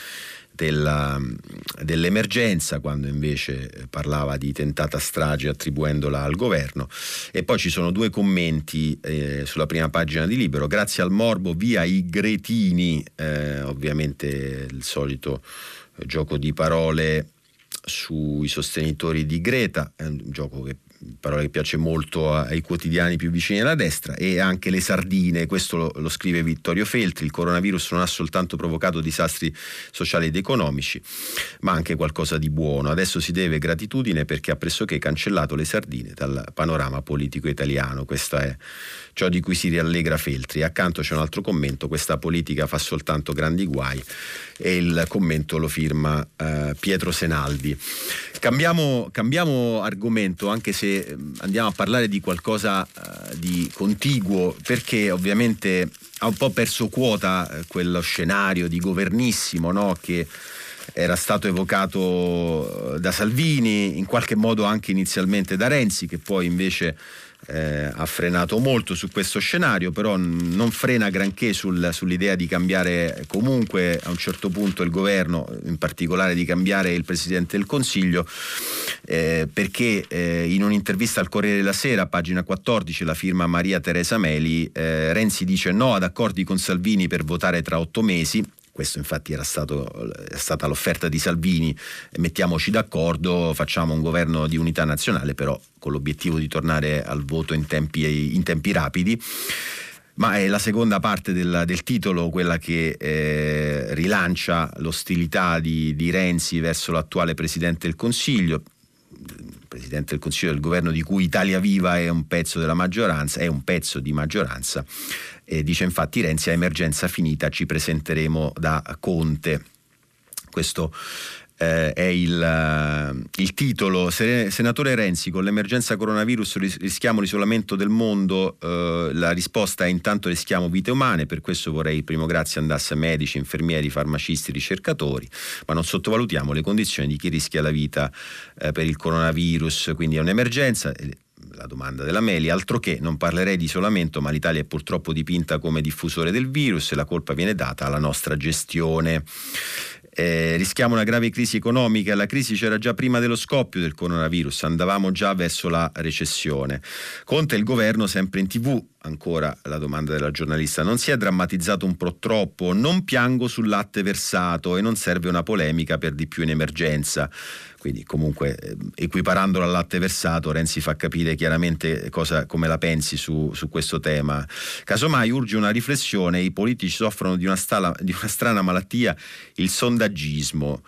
della, dell'emergenza, quando invece parlava di tentata strage attribuendola al governo. E poi ci sono due commenti eh, sulla prima pagina di Libero. Grazie al morbo, via i gretini, eh, ovviamente il solito gioco di parole sui sostenitori di Greta, è un gioco che parola che piace molto ai quotidiani più vicini alla destra, e anche le sardine, questo lo, lo, scrive Vittorio Feltri, il coronavirus non ha soltanto provocato disastri sociali ed economici, ma anche qualcosa di buono. Adesso si deve gratitudine perché ha pressoché cancellato le sardine dal panorama politico italiano, questo è ciò di cui si riallegra Feltri. Accanto c'è un altro commento, questa politica fa soltanto grandi guai e il commento lo firma eh, Pietro Senaldi. Cambiamo, cambiamo, argomento anche se mm, andiamo a parlare di qualcosa eh, di contiguo perché ovviamente ha un po' perso quota eh, quello scenario di governissimo no? che era stato evocato eh, da Salvini, in qualche modo anche inizialmente da Renzi, che poi invece eh, ha frenato molto su questo scenario, però non frena granché sul, sull'idea di cambiare comunque. A un certo punto il governo, in particolare di cambiare il Presidente del Consiglio, eh, perché eh, in un'intervista al Corriere della Sera, pagina 14, la firma Maria Teresa Meli, eh, Renzi dice no ad accordi con Salvini per votare tra otto mesi questo infatti era stato, è stata l'offerta di Salvini, mettiamoci d'accordo, facciamo un governo di unità nazionale, però con l'obiettivo di tornare al voto in tempi, in tempi rapidi. Ma è la seconda parte del, del titolo quella che eh, rilancia l'ostilità di, di Renzi verso l'attuale Presidente del Consiglio. Presidente del Consiglio del governo di cui Italia Viva è un pezzo della maggioranza, è un pezzo di maggioranza, e dice infatti Renzi a emergenza finita ci presenteremo da Conte. Questo eh, è il, uh, il, titolo. Senatore Renzi, con l'emergenza coronavirus rischiamo l'isolamento del mondo, uh, la risposta è intanto rischiamo vite umane, per questo vorrei primo grazie andasse a medici, infermieri, farmacisti, ricercatori, ma non sottovalutiamo le condizioni di chi rischia la vita uh, per il coronavirus, quindi è un'emergenza la domanda della Meli, altro che non parlerei di isolamento, ma l'Italia è purtroppo dipinta come diffusore del virus e la colpa viene data alla nostra gestione. Eh, rischiamo una grave crisi economica, la crisi c'era già prima dello scoppio del coronavirus, andavamo già verso la recessione. Conte il governo sempre in tv, ancora la domanda della giornalista, non si è drammatizzato un po' troppo, non piango sul latte versato e non serve una polemica per di più in emergenza. Quindi comunque eh, equiparandolo al latte versato Renzi fa capire chiaramente cosa, come la pensi su, su, questo tema. Casomai urge una riflessione, i politici soffrono di una, stala, di una strana malattia, il sondaggismo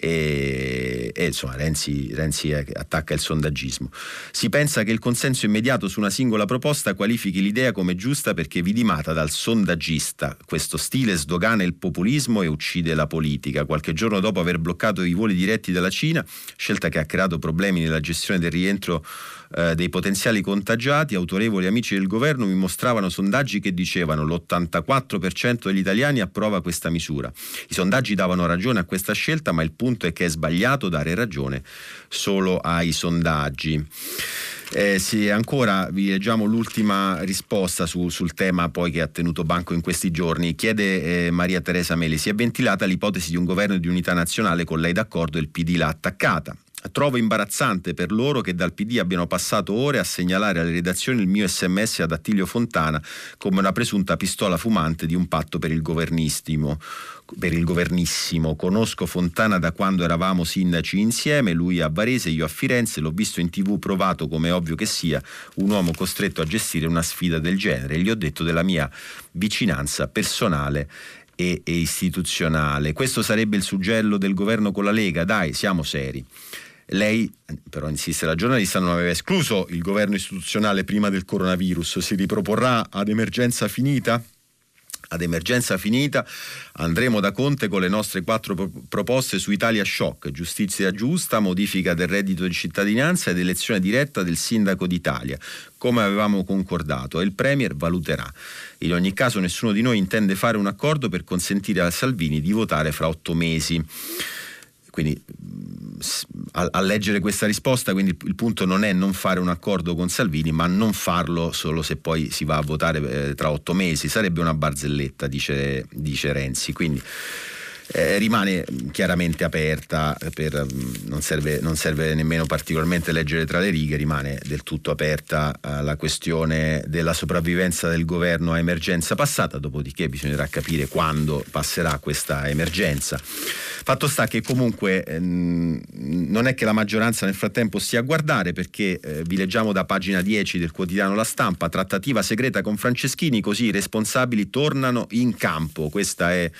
e, e insomma Renzi, Renzi, attacca il sondaggismo. Si pensa che il consenso immediato su una singola proposta qualifichi l'idea come giusta perché vidimata dal sondaggista. Questo stile sdogana il populismo e uccide la politica. Qualche giorno dopo aver bloccato i voli diretti dalla Cina, scelta che ha creato problemi nella gestione del rientro eh, dei potenziali contagiati, autorevoli amici del governo mi mostravano sondaggi che dicevano l'84% degli italiani approva questa misura. I sondaggi davano ragione a questa scelta, ma il punto è che è sbagliato dare ragione solo ai sondaggi. Eh, sì, ancora vi leggiamo l'ultima risposta su, sul tema che ha tenuto banco in questi giorni. Chiede eh, Maria Teresa Meli, si è ventilata l'ipotesi di un governo di unità nazionale con lei d'accordo e il PD l'ha attaccata. Trovo imbarazzante per loro che dal PD abbiano passato ore a segnalare alle redazioni il mio sms ad Attilio Fontana come una presunta pistola fumante di un patto per il governissimo. Per il governissimo. Conosco Fontana da quando eravamo sindaci insieme, lui a Varese, io a Firenze, l'ho visto in tv provato come ovvio che sia un uomo costretto a gestire una sfida del genere. Gli ho detto della mia vicinanza personale e, istituzionale. Questo sarebbe il suggello del governo con la Lega, dai, siamo seri. Lei, però insiste la giornalista, non aveva escluso il governo istituzionale prima del coronavirus. Si riproporrà ad emergenza finita? Ad emergenza finita andremo da Conte con le nostre quattro proposte su Italia Shock, giustizia giusta, modifica del reddito di cittadinanza ed elezione diretta del sindaco d'Italia, come avevamo concordato e il Premier valuterà. In ogni caso nessuno di noi intende fare un accordo per consentire a Salvini di votare fra otto mesi. Quindi a, a, leggere questa risposta, quindi il, il, punto non è non fare un accordo con Salvini, ma non farlo solo se poi si va a votare eh, tra otto mesi, sarebbe una barzelletta, dice, dice Renzi. Quindi eh, rimane chiaramente aperta, per, non, serve, non, serve, nemmeno particolarmente leggere tra le righe, rimane del tutto aperta eh, la questione della sopravvivenza del governo a emergenza passata, dopodiché bisognerà capire quando passerà questa emergenza. Fatto sta che comunque ehm, non è che la maggioranza nel frattempo stia a guardare perché eh, vi leggiamo da pagina 10 del quotidiano La Stampa, trattativa segreta con Franceschini, così i responsabili tornano in campo. Questa è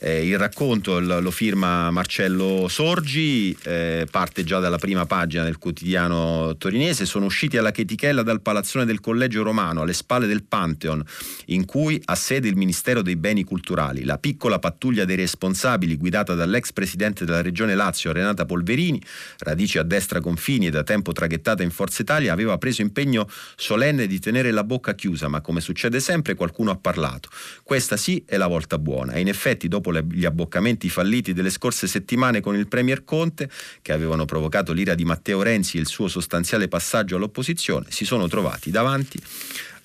eh, il racconto lo firma Marcello Sorgi, eh, parte già dalla prima pagina del quotidiano torinese. Sono usciti alla chetichella dal palazzone del Collegio Romano, alle spalle del Pantheon, in cui ha sede il Ministero dei Beni Culturali. La piccola pattuglia dei responsabili, guidata dall'ex presidente della Regione Lazio, Renata Polverini, radici a destra confini e da tempo traghettata in Forza Italia, aveva preso impegno solenne di tenere la bocca chiusa, ma come succede sempre qualcuno ha parlato. Questa sì è la volta buona e in effetti dopo dopo gli abboccamenti falliti delle scorse settimane con il Premier Conte, che avevano provocato l'ira di Matteo Renzi e il suo sostanziale passaggio all'opposizione, si sono trovati davanti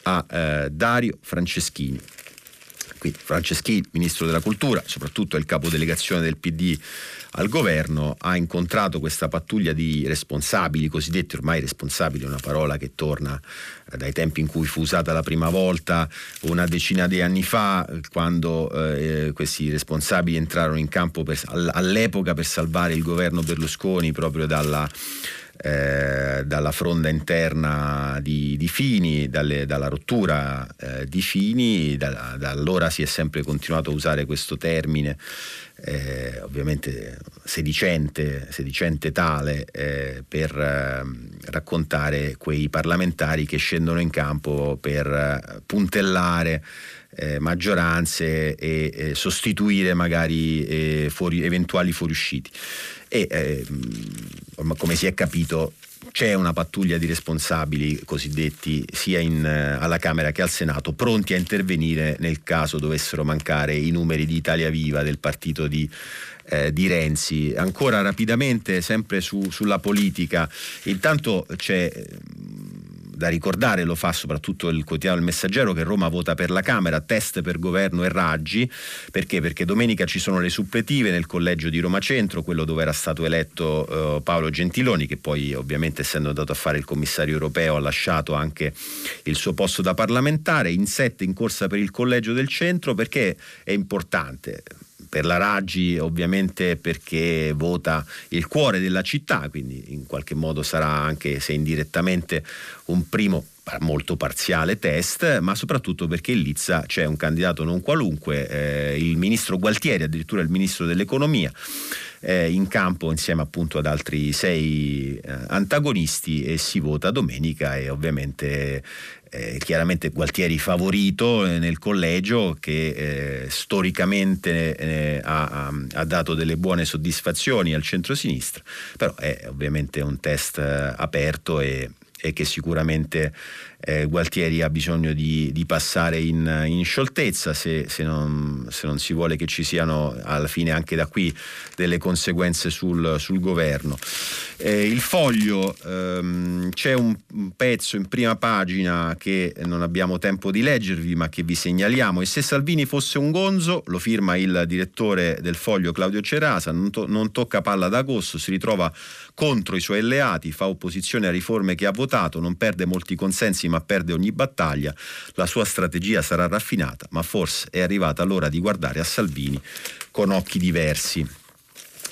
a eh, Dario Franceschini. Quindi Franceschini, ministro della cultura, soprattutto il capodelegazione del PD al governo, ha incontrato questa pattuglia di responsabili, cosiddetti ormai responsabili, una parola che torna eh, dai tempi in cui fu usata la prima volta una decina di anni fa, quando eh, questi responsabili entrarono in campo per, all'epoca per salvare il governo Berlusconi proprio dalla eh, dalla fronda interna di, di Fini, dalle, dalla rottura eh, di Fini, da, da, allora si è sempre continuato a usare questo termine, eh, ovviamente sedicente, sedicente tale, eh, per ehm, raccontare quei parlamentari che scendono in campo per eh, puntellare eh, maggioranze e eh, sostituire magari eh, fuori, eventuali fuoriusciti. E ehm, come si è capito c'è una pattuglia di responsabili cosiddetti sia in, eh, alla Camera che al Senato pronti a intervenire nel caso dovessero mancare i numeri di Italia Viva del partito di, eh, di Renzi. Ancora rapidamente, sempre su, sulla politica, intanto c'è da ricordare, lo fa soprattutto il quotidiano Il Messaggero, che Roma vota per la Camera, test per governo e raggi. Perché? Perché domenica ci sono le suppletive nel collegio di Roma Centro, quello dove era stato eletto eh, Paolo Gentiloni, che poi ovviamente essendo andato a fare il commissario europeo ha lasciato anche il suo posto da parlamentare. In sette in corsa per il collegio del centro perché è importante per la Raggi ovviamente perché vota il cuore della città, quindi in qualche modo sarà anche se indirettamente un primo molto parziale test, ma soprattutto perché in Lizza c'è un candidato non qualunque, eh, il ministro Gualtieri, addirittura il ministro dell'economia. Eh, in campo insieme appunto ad altri sei eh, antagonisti e si vota domenica e ovviamente eh, chiaramente Gualtieri favorito eh, nel collegio che eh, storicamente eh, ha, ha, dato delle buone soddisfazioni al centro-sinistra, però è ovviamente un test eh, aperto e, e che sicuramente eh, Gualtieri ha bisogno di, di passare in, in scioltezza se, se, non, se, non, si vuole che ci siano alla fine anche da qui delle conseguenze sul, sul governo. Eh, il foglio ehm, c'è un, un, pezzo in prima pagina che non abbiamo tempo di leggervi ma che vi segnaliamo e se Salvini fosse un gonzo lo firma il direttore del foglio Claudio Cerasa non, to- non tocca palla d'agosto si ritrova contro i suoi alleati fa opposizione a riforme che ha votato non perde molti consensi ma perde ogni battaglia. La sua strategia sarà raffinata ma forse è arrivata l'ora di guardare a Salvini con occhi diversi.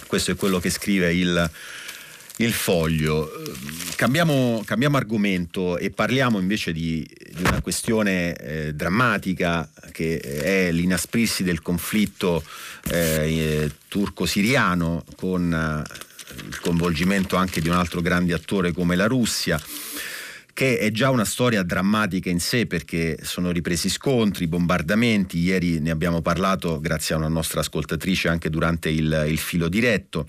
Questo è quello che scrive il il foglio. Cambiamo, cambiamo, argomento e parliamo invece di, di una questione eh, drammatica che è l'inasprirsi del conflitto eh, turco-siriano con eh, il coinvolgimento anche di un altro grande attore come la Russia che è già una storia drammatica in sé perché sono ripresi scontri, bombardamenti, ieri ne abbiamo parlato grazie a una nostra ascoltatrice anche durante il, il filo diretto.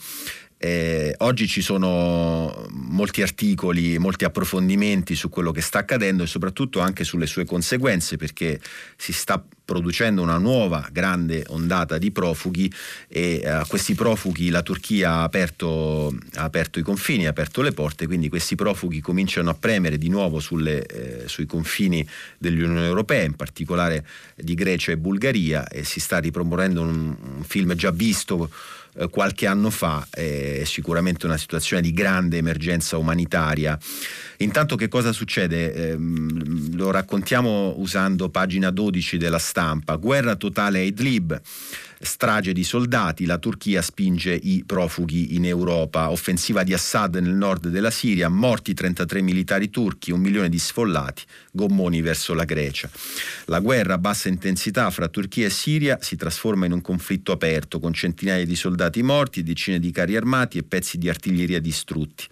Eh, oggi ci sono molti articoli, molti approfondimenti su quello che sta accadendo e soprattutto anche sulle sue conseguenze perché si sta producendo una nuova grande ondata di profughi e a questi profughi la Turchia ha aperto, ha aperto, i confini, ha aperto le porte, quindi questi profughi cominciano a premere di nuovo sulle, eh, sui confini dell'Unione Europea, in particolare di Grecia e Bulgaria e si sta riproponendo un, un film già visto eh, qualche anno fa, è sicuramente una situazione di grande emergenza umanitaria. Intanto che cosa succede? Eh, lo raccontiamo usando pagina 12 della stampa. Guerra totale a Idlib strage di soldati, la Turchia spinge i profughi in Europa, offensiva di Assad nel nord della Siria, morti 33 militari turchi, un milione di sfollati, gommoni verso la Grecia. La guerra a bassa intensità fra Turchia e Siria si trasforma in un conflitto aperto con centinaia di soldati morti, decine di carri armati e pezzi di artiglieria distrutti.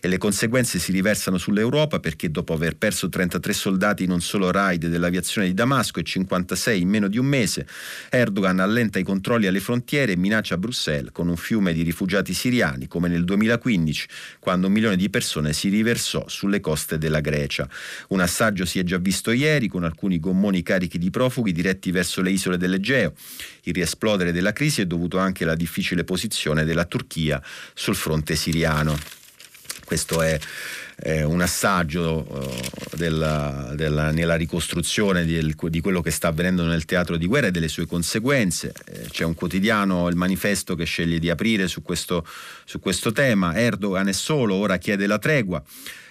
E le conseguenze si riversano sull'Europa perché dopo aver perso 33 soldati in un solo raid dell'aviazione di Damasco e 56 in meno di un mese, Erdogan allenta i controlli alle frontiere e minaccia Bruxelles con un fiume di rifugiati siriani, come nel 2015, quando un milione di persone si riversò sulle coste della Grecia. Un assaggio si è già visto ieri con alcuni gommoni carichi di profughi diretti verso le isole dell'Egeo. Il riesplodere della crisi è dovuto anche alla difficile posizione della Turchia sul fronte siriano. Questo è eh, un assaggio eh, della, della, nella ricostruzione di, di, quello che sta avvenendo nel teatro di guerra e delle sue conseguenze. Eh, c'è un quotidiano, il manifesto, che sceglie di aprire su questo, su questo tema. Erdogan è solo, ora chiede la tregua.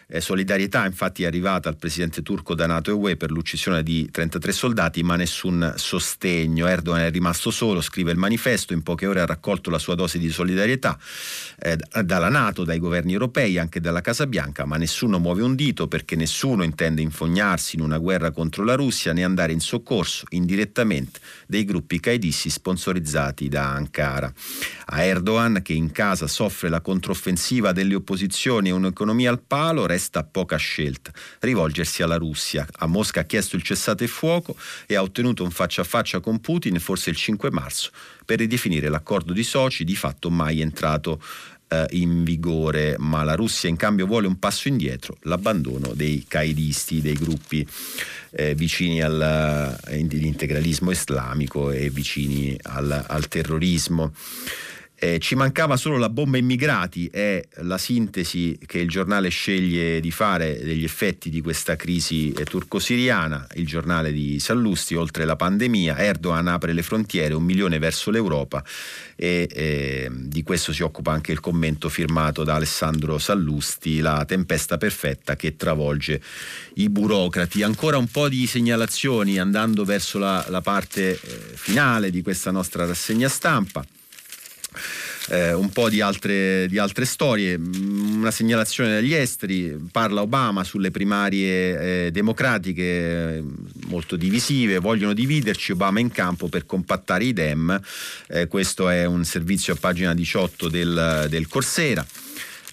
Eh, solidarietà infatti è arrivata al presidente turco da NATO e UE per l'uccisione di 33 soldati, ma nessun sostegno. Erdogan è rimasto solo, scrive il manifesto, in poche ore ha raccolto la sua dose di solidarietà eh, dalla NATO, dai governi europei, anche dalla Casa Bianca, ma nessuno muove un dito perché nessuno intende infognarsi in una guerra contro la Russia né andare in soccorso indirettamente dei gruppi qaedisti sponsorizzati da Ankara. A Erdogan, che in casa soffre la controffensiva delle opposizioni e un'economia al palo, resta poca scelta. Rivolgersi alla Russia. A Mosca ha chiesto il cessate il fuoco e ha ottenuto un faccia a faccia con Putin forse il 5 marzo per ridefinire l'accordo di soci di fatto mai entrato eh, in vigore, ma la Russia in cambio vuole un passo indietro, l'abbandono dei caidisti, dei gruppi eh, vicini all'integralismo islamico e vicini al, al terrorismo. Eh, ci mancava solo la bomba immigrati, è la sintesi che il giornale sceglie di fare degli effetti di questa crisi eh, turco-siriana, il giornale di Sallusti, oltre la pandemia, Erdogan apre le frontiere, un milione verso l'Europa e eh, di questo si occupa anche il commento firmato da Alessandro Sallusti, la tempesta perfetta che travolge i burocrati. Ancora un po' di segnalazioni andando verso la, la parte eh, finale di questa nostra rassegna stampa eh, un po' di altre, di altre, storie. Mm, una segnalazione dagli esteri, parla Obama sulle primarie eh, democratiche eh, molto divisive, vogliono dividerci, Obama in campo per compattare i Dem, eh, questo è un servizio a pagina 18 del, del Corsera.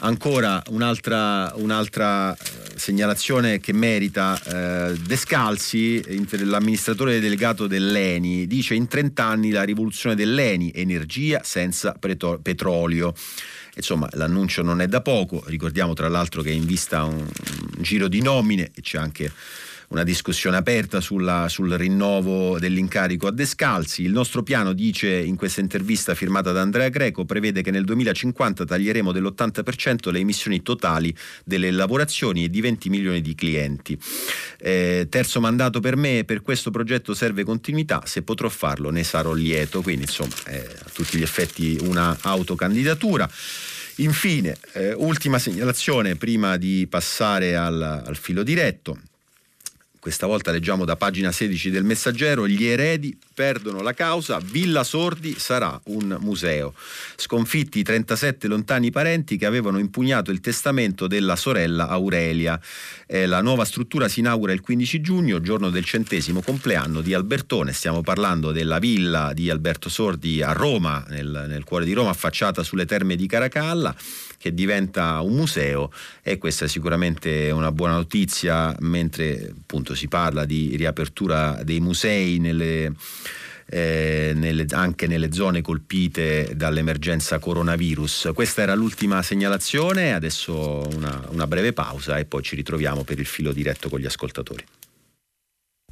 Ancora un'altra, un'altra, eh, segnalazione che merita eh, Descalzi, l'amministratore delegato dell'ENI, dice in 30 anni la rivoluzione dell'ENI, energia senza preto- petrolio. Insomma, l'annuncio non è da poco, ricordiamo tra l'altro che è in vista un, un giro di nomine e c'è anche una discussione aperta sulla, sul rinnovo dell'incarico a Descalzi. Il nostro piano, dice in questa intervista firmata da Andrea Greco, prevede che nel 2050 taglieremo dell'80% le emissioni totali delle lavorazioni e di 20 milioni di clienti. Eh, terzo mandato per me, per questo progetto serve continuità, se potrò farlo ne sarò lieto, quindi insomma è a tutti gli effetti una autocandidatura. Infine, eh, ultima segnalazione prima di passare al, al filo diretto questa volta leggiamo da pagina 16 del Messaggero, gli eredi perdono la causa, Villa Sordi sarà un museo. Sconfitti i 37 lontani parenti che avevano impugnato il testamento della sorella Aurelia. Eh, la nuova struttura si inaugura il 15 giugno, giorno del centesimo compleanno di Albertone. Stiamo parlando della villa di Alberto Sordi a Roma, nel, nel cuore di Roma, affacciata sulle terme di Caracalla che diventa un museo e questa è sicuramente una buona notizia mentre appunto si parla di riapertura dei musei nelle, eh, nelle, anche nelle zone colpite dall'emergenza coronavirus. Questa era l'ultima segnalazione, adesso una, una breve pausa e poi ci ritroviamo per il filo diretto con gli ascoltatori.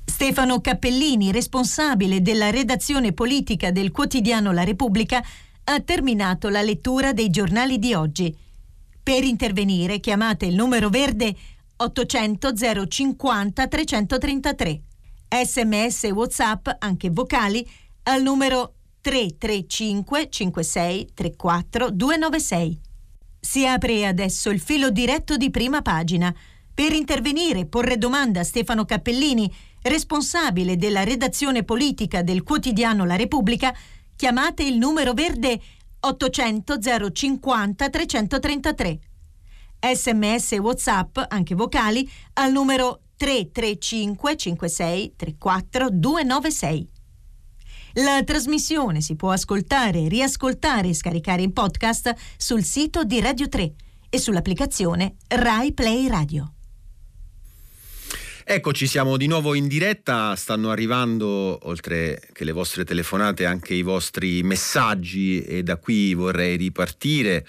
Stefano Cappellini, responsabile della redazione politica del quotidiano La Repubblica, ha terminato la lettura dei giornali di oggi. Per intervenire chiamate il numero verde 800 050 333. Sms e WhatsApp, anche vocali, al numero 335 56 34 296. Si apre adesso il filo diretto di prima pagina. Per intervenire, porre domanda a Stefano Cappellini, responsabile della redazione politica del quotidiano La Repubblica, chiamate il numero verde 800 050 333. Sms e WhatsApp, anche vocali, al numero 335 56 34 296. La trasmissione si può ascoltare, riascoltare e scaricare in podcast sul sito di Radio 3 e sull'applicazione Rai Play Radio. Eccoci, siamo di nuovo in diretta, stanno arrivando, oltre che le vostre telefonate, anche i vostri messaggi e da qui vorrei ripartire.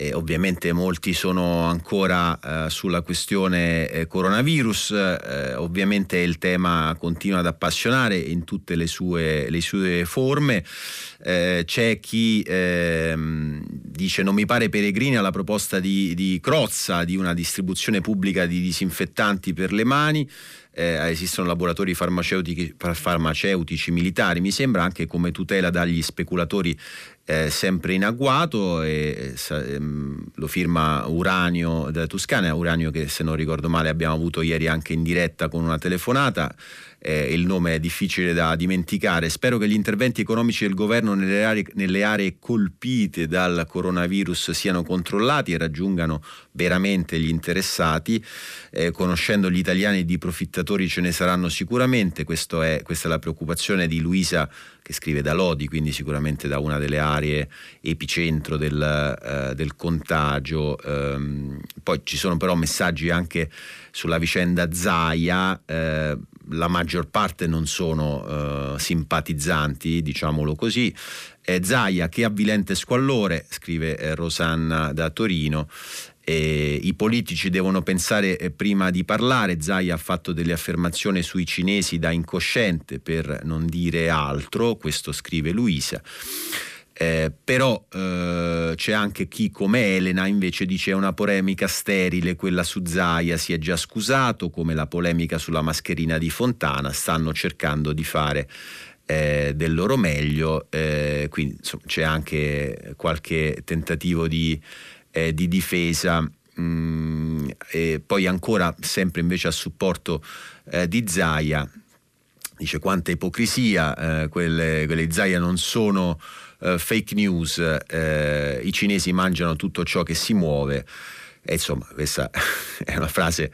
Eh, ovviamente molti sono ancora eh, sulla questione eh, coronavirus, eh, ovviamente il tema continua ad appassionare in tutte le sue, le sue forme. Eh, c'è chi ehm, dice non mi pare peregrina la proposta di, di Crozza di una distribuzione pubblica di disinfettanti per le mani. Eh, esistono laboratori farmaceutici, farmaceutici, militari, mi sembra anche come tutela dagli speculatori eh, sempre in agguato e, ehm, lo firma Uranio da Toscana, Uranio che se non ricordo male abbiamo avuto ieri anche in diretta con una telefonata eh, il nome è difficile da dimenticare. Spero che gli interventi economici del governo nelle aree, nelle aree colpite dal coronavirus siano controllati e raggiungano veramente gli interessati. Eh, conoscendo gli italiani di profittatori ce ne saranno sicuramente, è, questa è la preoccupazione di Luisa che scrive da Lodi, quindi sicuramente da una delle aree epicentro del, uh, del contagio. Um, poi ci sono però messaggi anche sulla vicenda Zaia. Uh, la maggior parte non sono uh, simpatizzanti, diciamolo così. Eh, Zaia, che avvilente squallore, scrive eh, Rosanna da Torino. Eh, I politici devono pensare eh, prima di parlare. Zaia ha fatto delle affermazioni sui cinesi da incosciente per non dire altro, questo scrive Luisa. Eh, però eh, c'è anche chi come Elena invece dice è una polemica sterile, quella su Zaia si è già scusato, come la polemica sulla mascherina di Fontana, stanno cercando di fare eh, del loro meglio, eh, quindi insomma, c'è anche qualche tentativo di, eh, di difesa. Mm, e poi ancora sempre invece a supporto eh, di Zaia dice quanta ipocrisia quelle, quelle Zaia non sono uh, fake news, uh, i cinesi mangiano tutto ciò che si muove. E insomma, questa è una frase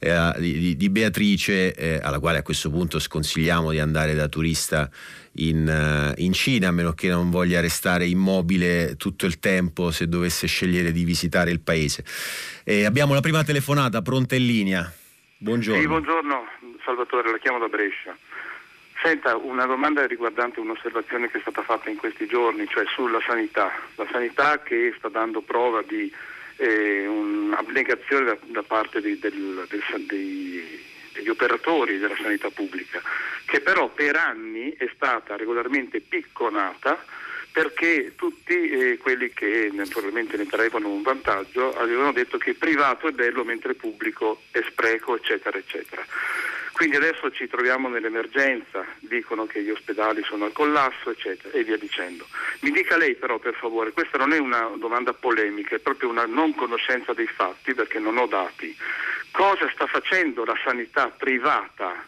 eh, di, di, Beatrice, eh, alla quale a questo punto sconsigliamo di andare da turista in, uh, in, Cina, a meno che non voglia restare immobile tutto il tempo se dovesse scegliere di visitare il paese. Eh, abbiamo la prima telefonata pronta in linea. Buongiorno. Sì, buongiorno Salvatore, la chiamo da Brescia. Senta, una domanda riguardante un'osservazione che è stata fatta in questi giorni, cioè sulla sanità. La sanità che sta dando prova di eh, un'abnegazione da, da parte di, del, del, dei, degli operatori della sanità pubblica, che però per anni è stata regolarmente picconata perché tutti eh, quelli che naturalmente ne traevano un vantaggio avevano detto che privato è bello mentre pubblico è spreco, eccetera, eccetera. Quindi adesso ci troviamo nell'emergenza, dicono che gli ospedali sono al collasso, eccetera, e via dicendo. Mi dica lei però, per favore, questa non è una domanda polemica, è proprio una non conoscenza dei fatti, perché non ho dati. Cosa sta facendo la sanità privata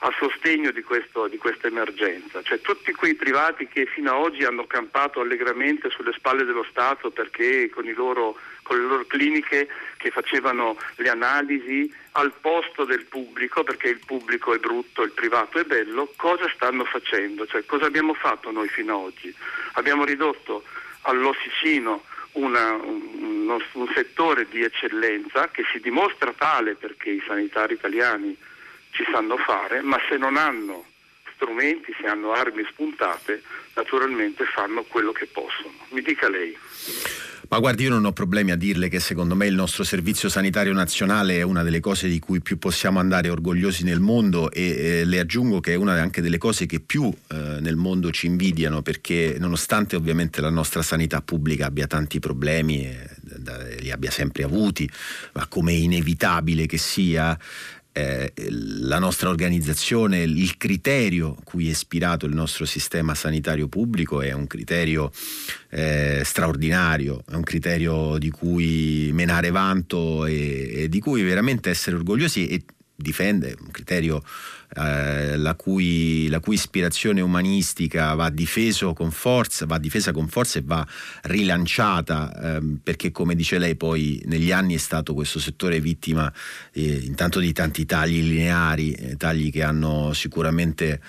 a sostegno di, questo, di, questa emergenza. Cioè tutti quei privati che fino ad oggi hanno campato allegramente sulle spalle dello Stato perché con, loro, con le loro cliniche che facevano le analisi al posto del pubblico, perché il pubblico è brutto, il privato è bello, cosa stanno facendo? Cioè, cosa abbiamo fatto noi fino ad oggi? Abbiamo ridotto all'ossicino una, un, un settore di eccellenza che si dimostra tale perché i sanitari italiani ci sanno fare, ma se non hanno strumenti, se hanno armi spuntate, naturalmente fanno quello che possono. Mi dica lei. Ma guardi, io non ho problemi a dirle che secondo me il nostro servizio sanitario nazionale è una delle cose di cui più possiamo andare orgogliosi nel mondo e eh, le aggiungo che è una anche delle cose che più eh, nel mondo ci invidiano perché nonostante ovviamente la nostra sanità pubblica abbia tanti problemi, eh, li abbia sempre avuti, ma come inevitabile che sia, eh, la nostra organizzazione, il criterio cui è ispirato il nostro sistema sanitario pubblico è un criterio eh, straordinario, è un criterio di cui menare vanto e, e di cui veramente essere orgogliosi e difende, un criterio eh, la, cui, la, cui, ispirazione umanistica va, con forza, va difesa con forza e va rilanciata eh, perché come dice lei poi negli anni è stato questo settore vittima eh, intanto di tanti tagli lineari, eh, tagli che hanno sicuramente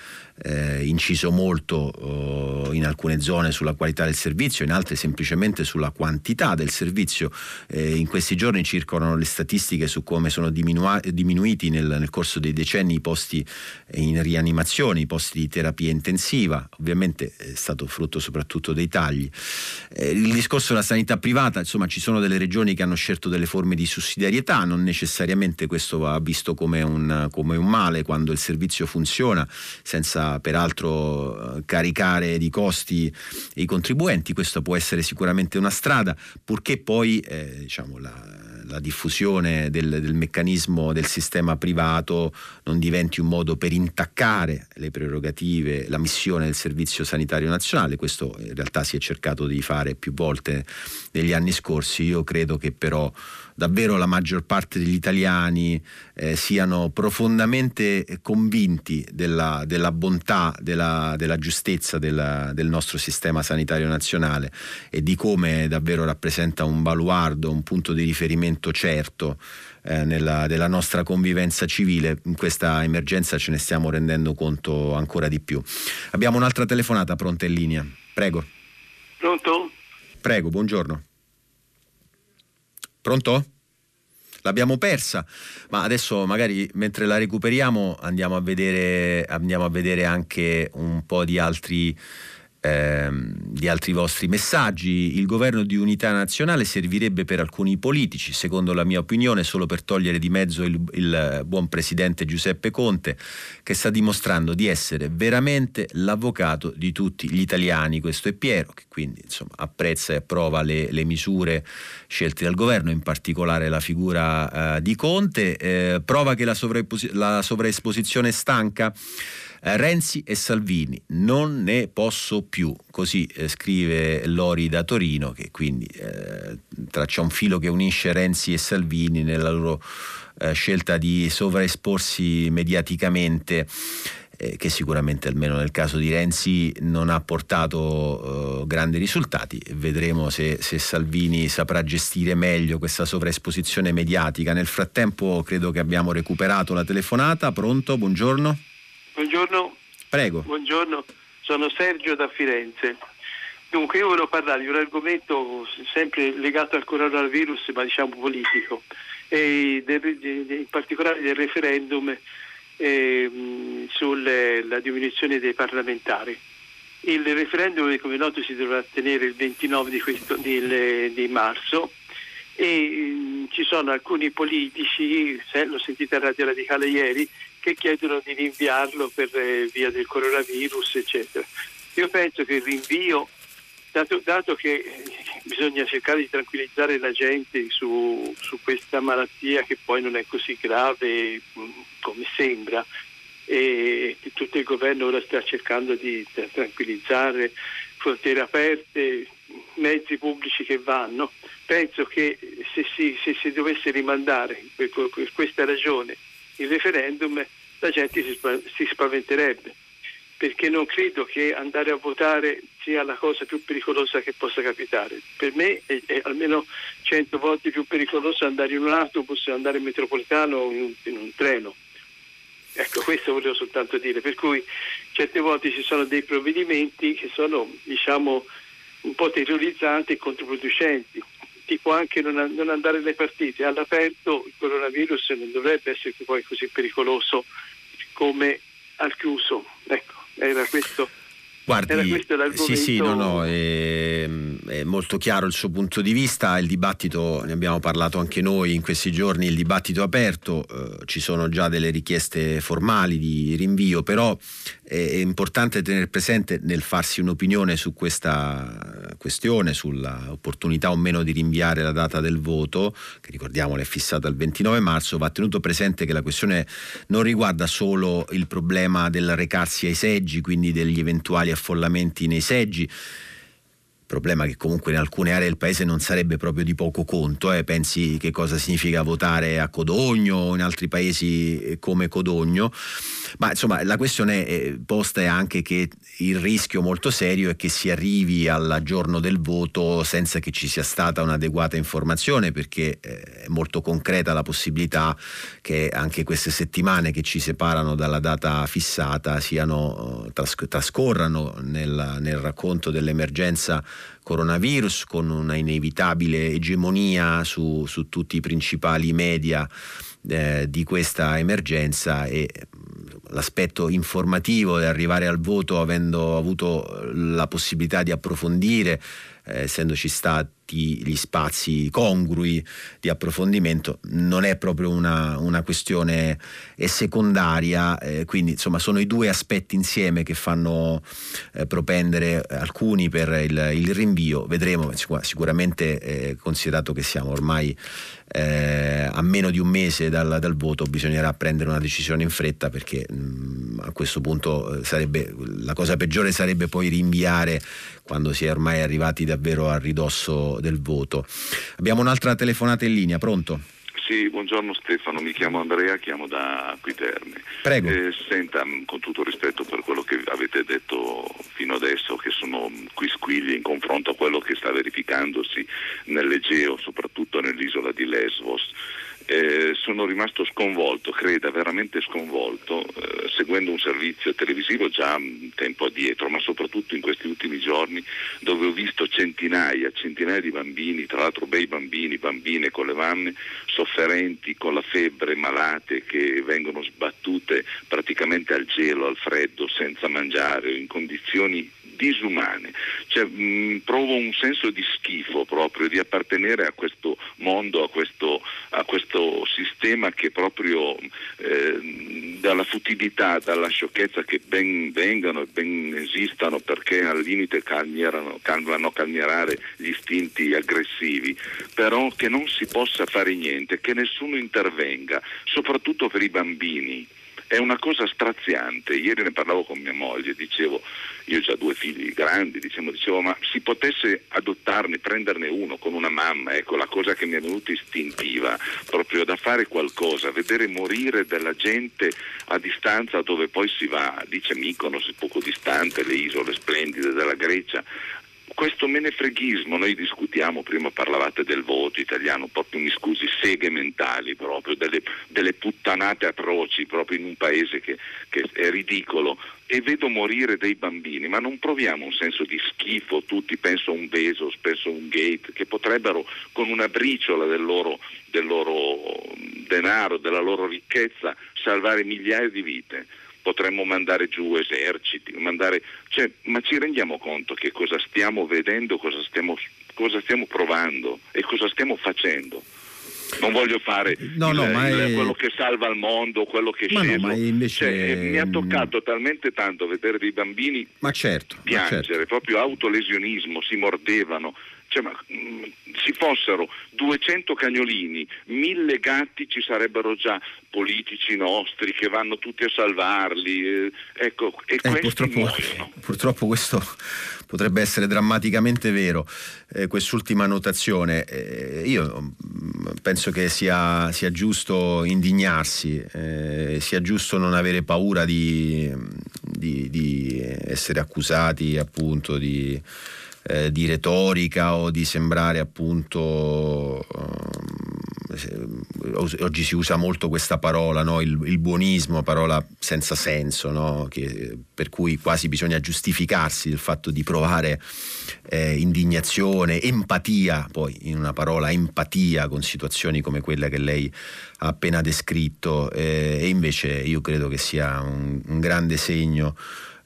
eh, inciso molto oh, in alcune zone sulla qualità del servizio, in altre semplicemente sulla quantità del servizio. Eh, in questi giorni circolano le statistiche su come sono diminua- diminuiti nel, nel, corso dei decenni i posti in rianimazione, i posti di terapia intensiva, ovviamente è stato frutto soprattutto dei tagli. Eh, il discorso della sanità privata, insomma ci sono delle regioni che hanno scelto delle forme di sussidiarietà, non necessariamente questo va visto come un, come un male quando il servizio funziona senza peraltro eh, caricare di costi i contribuenti, questa può essere sicuramente una strada, purché poi eh, diciamo, la, la, diffusione del, del, meccanismo del sistema privato non diventi un modo per intaccare le prerogative, la missione del Servizio Sanitario Nazionale, questo in realtà si è cercato di fare più volte negli anni scorsi, io credo che però davvero la maggior parte degli italiani eh, siano profondamente convinti della, della bontà, della, della giustezza della, del nostro sistema sanitario nazionale e di come davvero rappresenta un baluardo, un punto di riferimento certo eh, nella, della nostra convivenza civile. In questa emergenza ce ne stiamo rendendo conto ancora di più. Abbiamo un'altra telefonata pronta in linea. Prego. Pronto? Prego, buongiorno. Pronto? L'abbiamo persa, ma adesso magari mentre la recuperiamo andiamo a vedere, andiamo a vedere anche un po' di altri ehm, di altri vostri messaggi. Il governo di unità nazionale servirebbe per alcuni politici, secondo la mia opinione, solo per togliere di mezzo il, il buon presidente Giuseppe Conte, che sta dimostrando di essere veramente l'avvocato di tutti gli italiani. Questo è Piero, che quindi insomma, apprezza e approva le, le misure scelte dal governo, in particolare la figura eh, di Conte. Eh, prova che la, la sovraesposizione stanca Renzi e Salvini, non ne posso più, così eh, scrive Lori da Torino, che quindi eh, traccia un filo che unisce Renzi e Salvini nella loro eh, scelta di sovraesporsi mediaticamente eh, che sicuramente almeno nel caso di Renzi non ha portato uh, grandi risultati. Vedremo se, se, Salvini saprà gestire meglio questa sovraesposizione mediatica. Nel frattempo credo che abbiamo recuperato la telefonata. Pronto? Buongiorno. Buongiorno. Prego. Buongiorno, sono Sergio da Firenze. Dunque io volevo parlare di un argomento sempre legato al coronavirus, ma diciamo politico, e in particolare del referendum eh, sulla diminuzione dei parlamentari. Il referendum, come noto, si dovrà tenere il 29 di, questo, di, di marzo e mh, ci sono alcuni politici, se, l'ho sentita a Radio Radicale ieri, che chiedono di rinviarlo per eh, via del coronavirus, eccetera. Io penso che il rinvio, dato, dato che eh, bisogna cercare di tranquillizzare la gente su, su, questa malattia che poi non è così grave mm, come sembra, e tutto il governo ora sta cercando di tranquillizzare, frontiere aperte, mezzi pubblici che vanno, penso che se si, se si dovesse rimandare per, per questa ragione il referendum la gente si, si spaventerebbe perché non credo che andare a votare sia la cosa più pericolosa che possa capitare. Per me è, è almeno cento volte più pericoloso andare in un autobus, andare in metropolitano o in in un treno. Ecco, questo volevo soltanto dire. Per cui certe volte ci sono dei provvedimenti che sono, diciamo, un po' terrorizzanti e controproducenti tipo anche non, non andare alle partite. All'aperto il coronavirus non dovrebbe essere poi così pericoloso come al chiuso. Ecco, era questo Guardi, sì, sì, no, no, è, è, molto chiaro il suo punto di vista, il dibattito, ne abbiamo parlato anche noi in questi giorni, il dibattito è aperto, eh, ci sono già delle richieste formali di rinvio, però è, importante tenere presente nel farsi un'opinione su questa questione, sulla opportunità o meno di rinviare la data del voto, che ricordiamo è fissata il 29 marzo, va tenuto presente che la questione non riguarda solo il problema del recarsi ai seggi, quindi degli eventuali affollamenti nei seggi, problema che comunque in alcune aree del paese non sarebbe proprio di poco conto, eh. pensi che cosa significa votare a Codogno o in altri paesi eh, come Codogno, ma insomma la questione eh, posta è anche che il rischio molto serio è che si arrivi al giorno del voto senza che ci sia stata un'adeguata informazione perché eh, è molto concreta la possibilità che anche queste settimane che ci separano dalla data fissata siano, trascorrano nel, nel racconto dell'emergenza coronavirus con una inevitabile egemonia su, su tutti i principali media eh, di questa emergenza e mm, l'aspetto informativo di arrivare al voto avendo avuto la possibilità di approfondire eh, essendoci stati gli spazi congrui di approfondimento, non è proprio una, una questione secondaria, eh, quindi insomma sono i due aspetti insieme che fanno eh, propendere alcuni per il, il rinvio, vedremo sicuramente eh, considerato che siamo ormai eh, a meno di un mese dal, dal, voto bisognerà prendere una decisione in fretta perché mh, mm, a questo punto eh, sarebbe, la cosa peggiore sarebbe poi rinviare quando si è ormai arrivati davvero a ridosso del voto. Abbiamo un'altra telefonata in linea, pronto? Sì, buongiorno Stefano, mi chiamo Andrea, chiamo da Quiterme. Prego. Eh, senta, con tutto rispetto per quello che avete detto fino adesso, che sono quisquigli in confronto a quello che sta verificandosi nell'Egeo, soprattutto nell'isola di Lesbos, eh, sono rimasto sconvolto, creda, veramente sconvolto, eh, seguendo un servizio televisivo già un tempo addietro, ma soprattutto in questi ultimi giorni, dove ho visto centinaia, centinaia di bambini, tra l'altro bei bambini, bambine con le mamme, sofferenti, con la febbre, malate, che vengono sbattute praticamente al gelo, al freddo, senza mangiare, in condizioni disumane. Cioè, mh, provo un senso di schifo proprio di appartenere a questo mondo, a questo, a questo sistema che proprio eh, dalla futilità, dalla sciocchezza che ben vengano e ben esistano perché al limite calmierano, vanno calmierare gli istinti aggressivi, però che non si possa fare niente, che nessuno intervenga, soprattutto per i bambini è una cosa straziante. Ieri ne parlavo con mia moglie, dicevo, io ho già due figli grandi, diciamo, dicevo, ma si potesse adottarne, prenderne uno con una mamma, ecco, la cosa che mi è venuta istintiva, proprio da fare qualcosa, vedere morire della gente a distanza dove poi si va, dice Mykonos, poco distante, le isole splendide della Grecia, questo menefreghismo, noi discutiamo, prima parlavate del voto italiano, proprio mi scusi, seghe mentali proprio, delle, delle puttanate atroci proprio in un paese che, che, è ridicolo. E vedo morire dei bambini, ma non proviamo un senso di schifo, tutti penso a un Bezos, penso a un Gate, che potrebbero con una briciola del loro, del loro denaro, della loro ricchezza salvare migliaia di vite potremmo mandare giù eserciti, mandare, cioè, ma ci rendiamo conto che cosa stiamo vedendo, cosa stiamo, cosa stiamo provando e cosa stiamo facendo? non voglio fare no, il, no, il, è... quello che salva il mondo, quello che ma. No, invece... cioè, mi ha toccato talmente tanto vedere dei bambini ma certo, piangere, ma certo. proprio autolesionismo, si mordevano. Cioè, ma, mh, mm, si fossero 200 cagnolini, 1000 gatti ci sarebbero già politici nostri che vanno tutti a salvarli. Eh, ecco, e eh, purtroppo, purtroppo, questo potrebbe essere drammaticamente vero. Eh, quest'ultima notazione, eh, io mm, penso che sia, sia giusto indignarsi, eh, sia giusto non avere paura di, di, di essere accusati appunto di eh, di retorica o di sembrare appunto ehm, oggi si usa molto questa parola, no? il, il, buonismo, parola senza senso, no? che, per cui quasi bisogna giustificarsi del fatto di provare eh, indignazione, empatia, poi in una parola empatia con situazioni come quella che lei ha appena descritto eh, e invece io credo che sia un, un grande segno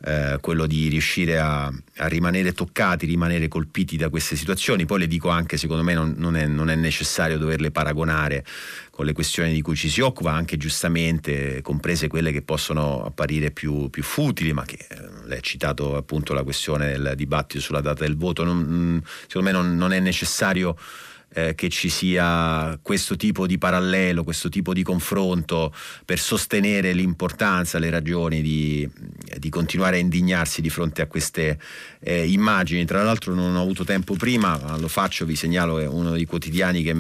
eh, quello di riuscire a, a, rimanere toccati, rimanere colpiti da queste situazioni. Poi le dico anche, secondo me non, non, è, non è necessario doverle paragonare con le questioni di cui ci si occupa, anche giustamente, comprese quelle che possono apparire più, più futili, ma che eh, lei ha citato appunto la questione del dibattito sulla data del voto, non, mm, secondo me non, non è necessario eh, che ci sia questo tipo di parallelo, questo tipo di confronto per sostenere l'importanza, le ragioni di, di continuare a indignarsi di fronte a queste eh, immagini. Tra l'altro non ho avuto tempo prima, ma lo faccio, vi segnalo, è uno dei quotidiani che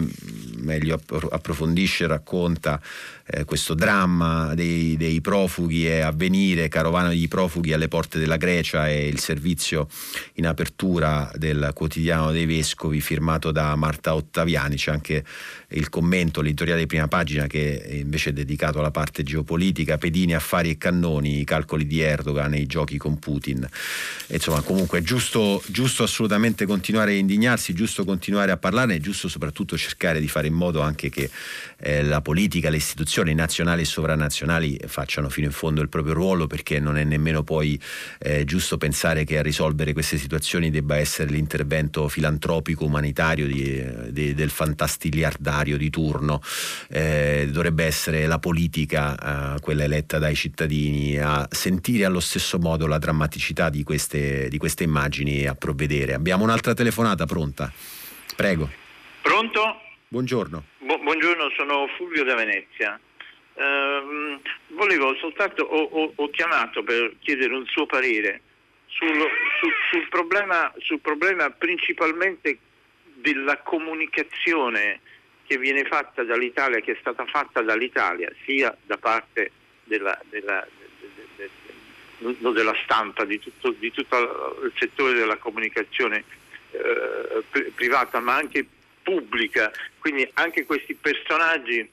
meglio approfondisce, racconta eh, questo dramma dei, dei, profughi e avvenire, carovana di profughi alle porte della Grecia e il servizio in apertura del quotidiano dei vescovi firmato da Marta Ottaviani, c'è anche il commento, l'editoriale di prima pagina che invece è dedicato alla parte geopolitica, pedini, affari e cannoni, i calcoli di Erdogan e i giochi con Putin. Insomma, comunque è giusto, giusto assolutamente continuare a indignarsi, giusto continuare a parlarne, è giusto soprattutto cercare di fare modo anche che eh, la politica, le istituzioni nazionali e sovranazionali facciano fino in fondo il proprio ruolo perché non è nemmeno poi eh, giusto pensare che a risolvere queste situazioni debba essere l'intervento filantropico umanitario di, di, del fantastiliardario di turno, eh, dovrebbe essere la politica, eh, quella eletta dai cittadini, a sentire allo stesso modo la drammaticità di queste, di queste immagini e a provvedere. Abbiamo un'altra telefonata pronta. Prego. Pronto? Buongiorno. Bu- buongiorno, sono Fulvio da Venezia. Uh, volevo soltanto, ho, ho, ho, chiamato per chiedere un suo parere sul, sul, sul, problema, sul, problema, principalmente della comunicazione che viene fatta dall'Italia, che è stata fatta dall'Italia, sia da parte della, della, de, de, de, della stampa, di tutto, di tutto, il settore della comunicazione eh, privata, ma anche pubblica, quindi anche questi personaggi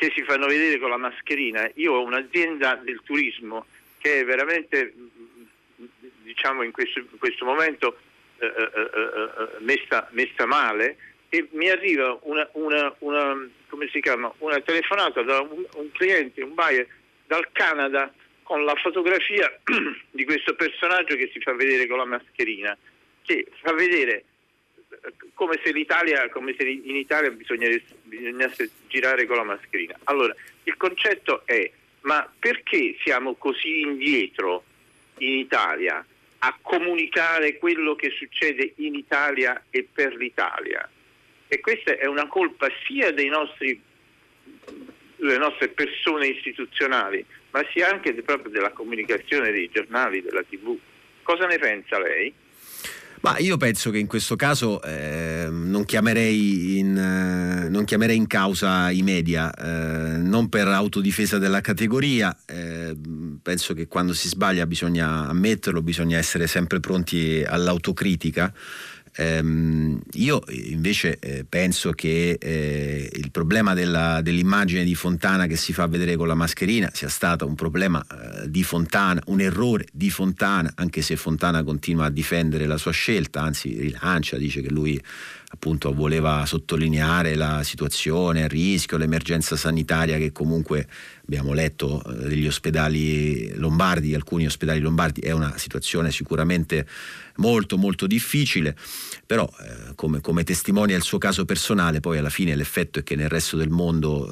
che si fanno vedere con la mascherina. Io ho un'azienda del turismo che è veramente, diciamo in questo, in questo momento, eh, eh, eh, eh messa, messa, male. E mi arriva una, una, una, chiama, una telefonata da un, un cliente, un buyer dal Canada con la fotografia di questo personaggio che si fa vedere con la mascherina, che fa vedere come se, come se in Italia bisognasse girare con la mascherina. Allora, il concetto è, ma perché siamo così indietro in Italia a comunicare quello che succede in Italia e per l'Italia? E questa è una colpa sia nostri, delle nostre persone istituzionali, ma sia anche proprio della comunicazione dei giornali, della tv. Cosa ne pensa lei? Ma io penso che in questo caso eh, non, chiamerei in, eh, non, chiamerei in, causa i media, eh, non per autodifesa della categoria, eh, penso che quando si sbaglia bisogna ammetterlo, bisogna essere sempre pronti all'autocritica. Ehm, io invece eh, penso che eh, il problema della, dell'immagine di Fontana che si fa vedere con la mascherina sia stato un problema eh, di Fontana, un errore di Fontana, anche se Fontana continua a difendere la sua scelta, anzi rilancia, dice che lui appunto voleva sottolineare la situazione a rischio, l'emergenza sanitaria che comunque abbiamo letto eh, degli ospedali lombardi, alcuni ospedali lombardi, è una situazione sicuramente molto molto difficile, però eh, come, come, testimonia il suo caso personale, poi alla fine l'effetto è che nel resto del mondo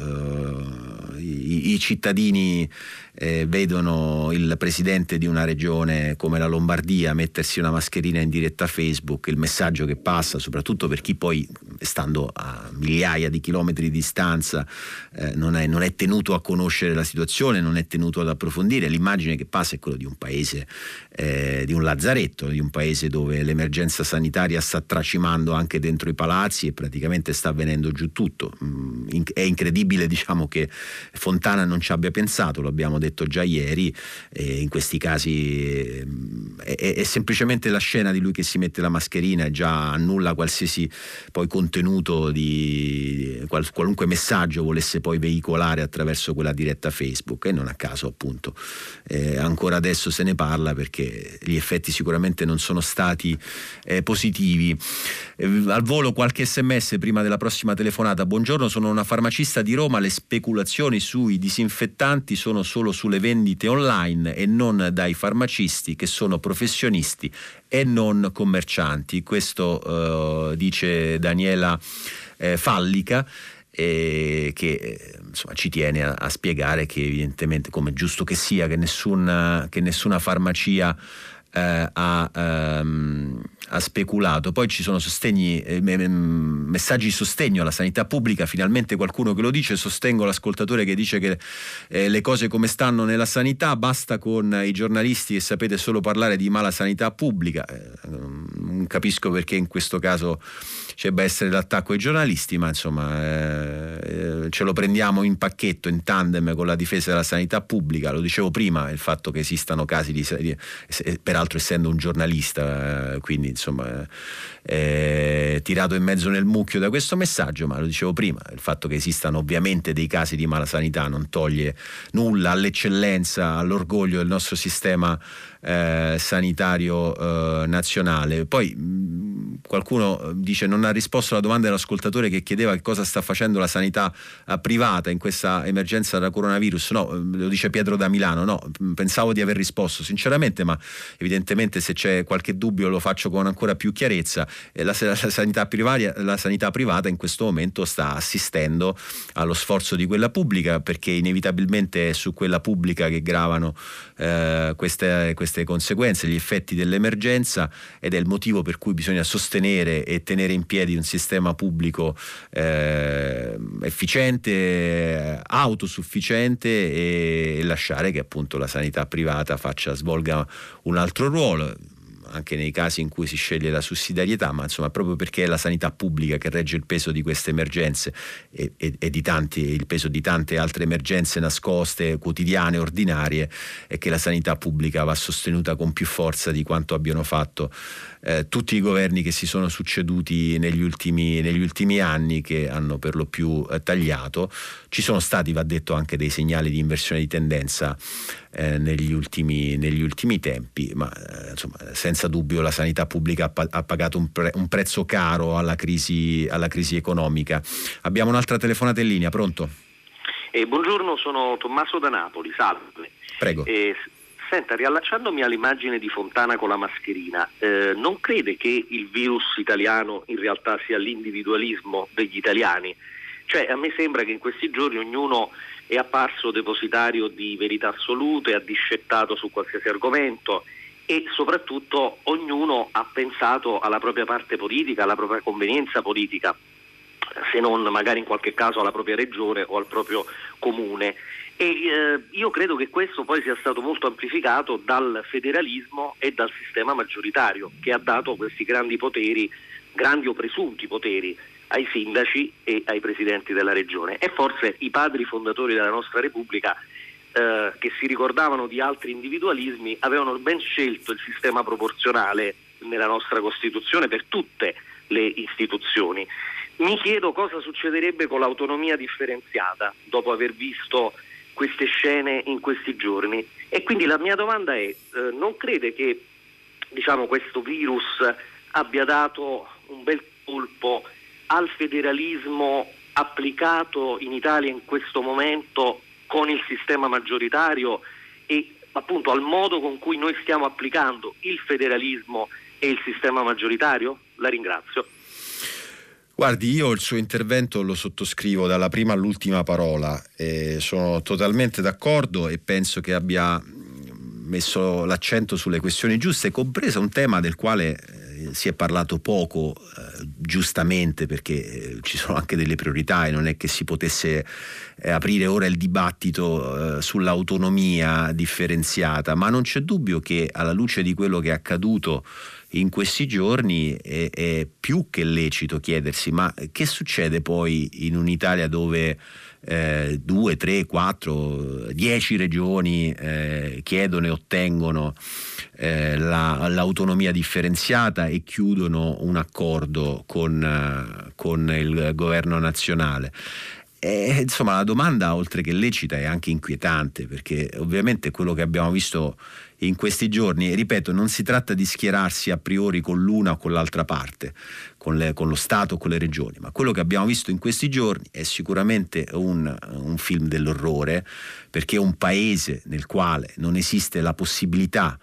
eh, i, i, cittadini eh, vedono il presidente di una regione come la Lombardia mettersi una mascherina in diretta a Facebook, il messaggio che passa, soprattutto per chi poi, stando a migliaia di chilometri di distanza, eh, non, è, non, è, tenuto a conoscere la situazione, non è tenuto ad approfondire, l'immagine che passa è quella di un paese, eh, di un lazzaretto, di un paese dove l'emergenza sanitaria sta tracimando anche dentro i palazzi e praticamente sta avvenendo giù tutto. Mm, è incredibile diciamo che Fontana non ci abbia pensato, lo abbiamo detto già ieri, eh, in questi casi eh, è, è, semplicemente la scena di lui che si mette la mascherina e già annulla qualsiasi poi contenuto di, qual, qualunque messaggio volesse poi veicolare attraverso quella diretta Facebook e non a caso appunto eh, ancora adesso se ne parla perché gli effetti sicuramente non sono stati eh, positivi. Eh, al volo qualche sms prima della prossima telefonata. Buongiorno, sono una farmacista di Roma, le speculazioni sui disinfettanti sono solo sulle vendite online e non dai farmacisti che sono professionisti e non commercianti. Questo eh, dice Daniela eh, Fallica. Eh, che insomma, ci tiene a, a, spiegare che evidentemente, come giusto che sia, che nessuna, che nessuna farmacia eh, ha, ehm, ha, speculato. Poi ci sono sostegni, eh, messaggi di sostegno alla sanità pubblica, finalmente qualcuno che lo dice, sostengo l'ascoltatore che dice che eh, le cose come stanno nella sanità, basta con i giornalisti che sapete solo parlare di mala sanità pubblica. Eh, non capisco perché in questo caso debba essere l'attacco ai giornalisti, ma insomma eh, eh, ce lo prendiamo in pacchetto, in tandem con la difesa della sanità pubblica. Lo dicevo prima, il fatto che esistano casi di... di peraltro essendo un giornalista, eh, quindi insomma eh, tirato in mezzo nel mucchio da questo messaggio, ma lo dicevo prima, il fatto che esistano ovviamente dei casi di malasanità non toglie nulla all'eccellenza, all'orgoglio del nostro sistema eh, sanitario eh, nazionale. Poi mh, qualcuno dice non ha risposto alla domanda dell'ascoltatore che chiedeva che cosa sta facendo la sanità eh, privata in questa emergenza da coronavirus. No, lo dice Pietro da Milano. No, pensavo di aver risposto sinceramente, ma evidentemente se c'è qualche dubbio lo faccio con ancora più chiarezza. La, la, sanità privaria, la sanità privata in questo momento sta assistendo allo sforzo di quella pubblica perché inevitabilmente è su quella pubblica che gravano eh, queste, queste queste conseguenze, gli effetti dell'emergenza ed è il motivo per cui bisogna sostenere e tenere in piedi un sistema pubblico eh, efficiente, autosufficiente e, e lasciare che appunto la sanità privata faccia, svolga un altro ruolo anche nei casi in cui si sceglie la sussidiarietà, ma insomma proprio perché è la sanità pubblica che regge il peso di queste emergenze e, e, e di tanti, il peso di tante altre emergenze nascoste, quotidiane, ordinarie, e che la sanità pubblica va sostenuta con più forza di quanto abbiano fatto eh, tutti i governi che si sono succeduti negli ultimi, negli ultimi anni che hanno per lo più eh, tagliato. Ci sono stati, va detto, anche dei segnali di inversione di tendenza eh, negli, ultimi, negli, ultimi, tempi, ma eh, insomma, senza dubbio la sanità pubblica ha pagato un, pre- un, prezzo caro alla crisi, alla crisi, economica. Abbiamo un'altra telefonata in linea, pronto? Eh, buongiorno, sono Tommaso da Napoli, salve. Prego. Eh, Senta, riallacciandomi all'immagine di Fontana con la mascherina, eh, non crede che il virus italiano in realtà sia l'individualismo degli italiani? Cioè, a me sembra che in questi giorni ognuno è apparso depositario di verità assolute, ha discettato su qualsiasi argomento e soprattutto ognuno ha pensato alla propria parte politica, alla propria convenienza politica, se non magari in qualche caso alla propria regione o al proprio comune. E eh, io credo che questo poi sia stato molto amplificato dal federalismo e dal sistema maggioritario che ha dato questi grandi poteri, grandi o presunti poteri ai sindaci e ai presidenti della regione. E forse i padri fondatori della nostra Repubblica eh, che si ricordavano di altri individualismi avevano ben scelto il sistema proporzionale nella nostra Costituzione per tutte le istituzioni. Mi chiedo cosa succederebbe con l'autonomia differenziata dopo aver visto queste scene in questi giorni. E quindi la mia domanda è, eh, non crede che diciamo, questo virus abbia dato un bel colpo al federalismo applicato in Italia in questo momento con il sistema maggioritario e appunto al modo con cui noi stiamo applicando il federalismo e il sistema maggioritario? La ringrazio. Guardi, io il suo intervento lo sottoscrivo dalla prima all'ultima parola, eh, sono totalmente d'accordo e penso che abbia messo l'accento sulle questioni giuste, compreso un tema del quale eh, si è parlato poco, eh, giustamente, perché eh, ci sono anche delle priorità e non è che si potesse eh, aprire ora il dibattito eh, sull'autonomia differenziata, ma non c'è dubbio che alla luce di quello che è accaduto in questi giorni è, è più che lecito chiedersi ma che succede poi in un'Italia dove eh, due, tre, quattro, dieci regioni eh, chiedono e ottengono eh, la, l'autonomia differenziata e chiudono un accordo con, eh, con il governo nazionale. E, insomma, la domanda, oltre che lecita, è anche inquietante, perché ovviamente quello che abbiamo visto in questi giorni, ripeto, non si tratta di schierarsi a priori con l'una o con l'altra parte, con, le, con lo Stato o con le regioni, ma quello che abbiamo visto in questi giorni è sicuramente un, un film dell'orrore, perché è un paese nel quale non esiste la possibilità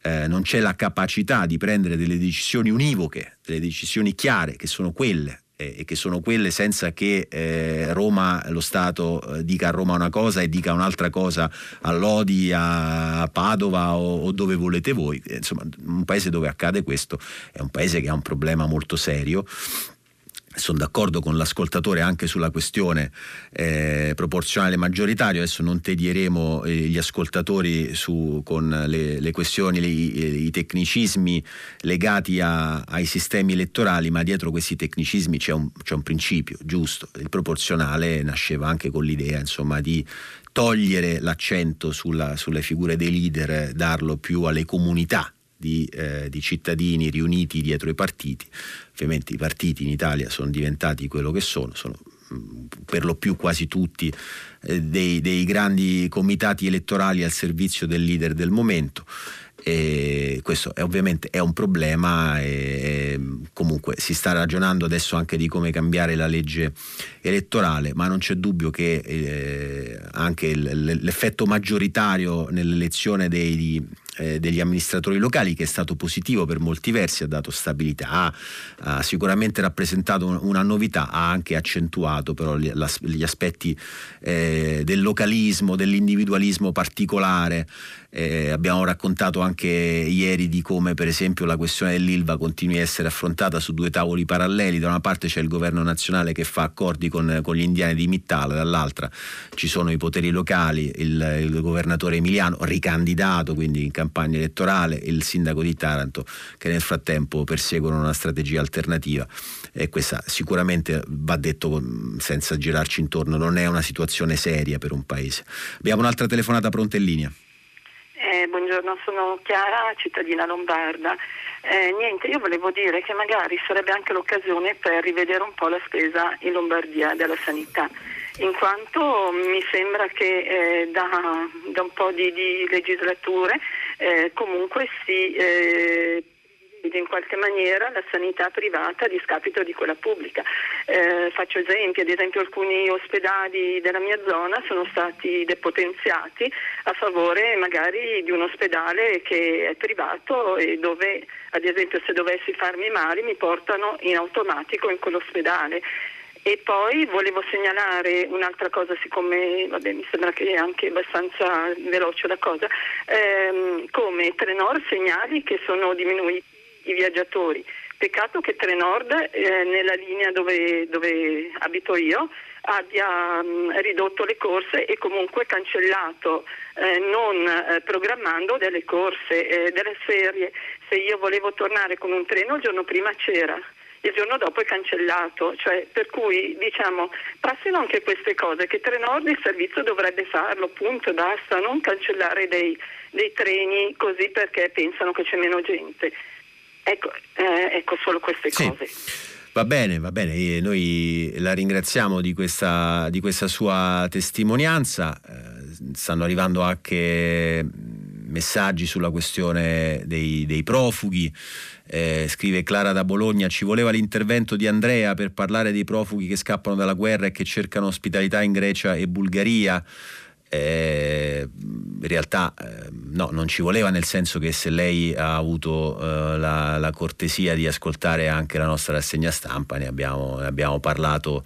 eh, non c'è la capacità di prendere delle decisioni univoche, delle decisioni chiare, che sono quelle e che sono quelle senza che eh, Roma, lo Stato eh, dica a Roma una cosa e dica un'altra cosa a Lodi, a Padova o, o dove volete voi. Insomma, un paese dove accade questo è un paese che ha un problema molto serio sono d'accordo con l'ascoltatore anche sulla questione eh, proporzionale maggioritario, adesso non tedieremo eh, gli ascoltatori su, con le, le questioni, le, i, i, tecnicismi legati a, ai sistemi elettorali, ma dietro questi tecnicismi c'è un, c'è un principio giusto, il proporzionale nasceva anche con l'idea insomma, di togliere l'accento sulla, sulle figure dei leader, darlo più alle comunità di, eh, di, cittadini riuniti dietro i partiti. Ovviamente i partiti in Italia sono diventati quello che sono, sono mm, per lo più quasi tutti eh, dei, dei grandi comitati elettorali al servizio del leader del momento. E questo è, ovviamente è un problema e, comunque si sta ragionando adesso anche di come cambiare la legge elettorale, ma non c'è dubbio che eh, anche l'effetto maggioritario nell'elezione dei, eh, degli amministratori locali che è stato positivo per molti versi, ha dato stabilità, ha sicuramente rappresentato una novità, ha anche accentuato però gli, gli aspetti eh, del localismo, dell'individualismo particolare. Eh, abbiamo raccontato anche ieri di come per esempio la questione dell'Ilva continui a essere affrontata su due tavoli paralleli, da una parte c'è il governo nazionale che fa accordi con, con gli indiani di Mittala, dall'altra ci sono i poteri locali, il, il governatore emiliano ricandidato quindi in campagna elettorale, il sindaco di Taranto che nel frattempo perseguono una strategia alternativa e questa sicuramente va detto senza girarci intorno, non è una situazione seria per un paese. Abbiamo un'altra telefonata pronta in linea. Buongiorno, sono Chiara, cittadina lombarda. Eh, niente, io volevo dire che magari sarebbe anche l'occasione per rivedere un po' la spesa in Lombardia della sanità, in quanto mi sembra che eh, da, da, un po' di, di legislature eh, comunque si eh, in qualche maniera la sanità privata a discapito di quella pubblica. Eh, faccio esempi, ad esempio alcuni ospedali della mia zona sono stati depotenziati a favore magari di un ospedale che è privato e dove ad esempio se dovessi farmi male mi portano in automatico in quell'ospedale. E poi volevo segnalare un'altra cosa, siccome vabbè, mi sembra che è anche abbastanza veloce la cosa, ehm, come Trenor segnali che sono diminuiti i viaggiatori. Peccato che Trenord, eh, nella linea dove, dove, abito io, abbia mh, mm, ridotto le corse e comunque cancellato, eh, non eh, programmando delle corse, eh, delle serie. Se io volevo tornare con un treno il giorno prima c'era, il giorno dopo è cancellato, cioè, per cui diciamo passino anche queste cose che Trenord il servizio dovrebbe farlo, punto basta, non cancellare dei, dei treni così perché pensano che c'è meno gente. Ecco, eh, ecco solo queste sì. cose. Va bene, va bene, noi la ringraziamo di questa, di questa sua testimonianza, eh, stanno arrivando anche messaggi sulla questione dei, dei profughi, eh, scrive Clara da Bologna, ci voleva l'intervento di Andrea per parlare dei profughi che scappano dalla guerra e che cercano ospitalità in Grecia e Bulgaria. Eh, in realtà eh, no, non ci voleva nel senso che se lei ha avuto eh, la, la, cortesia di ascoltare anche la nostra rassegna stampa, ne abbiamo, ne abbiamo parlato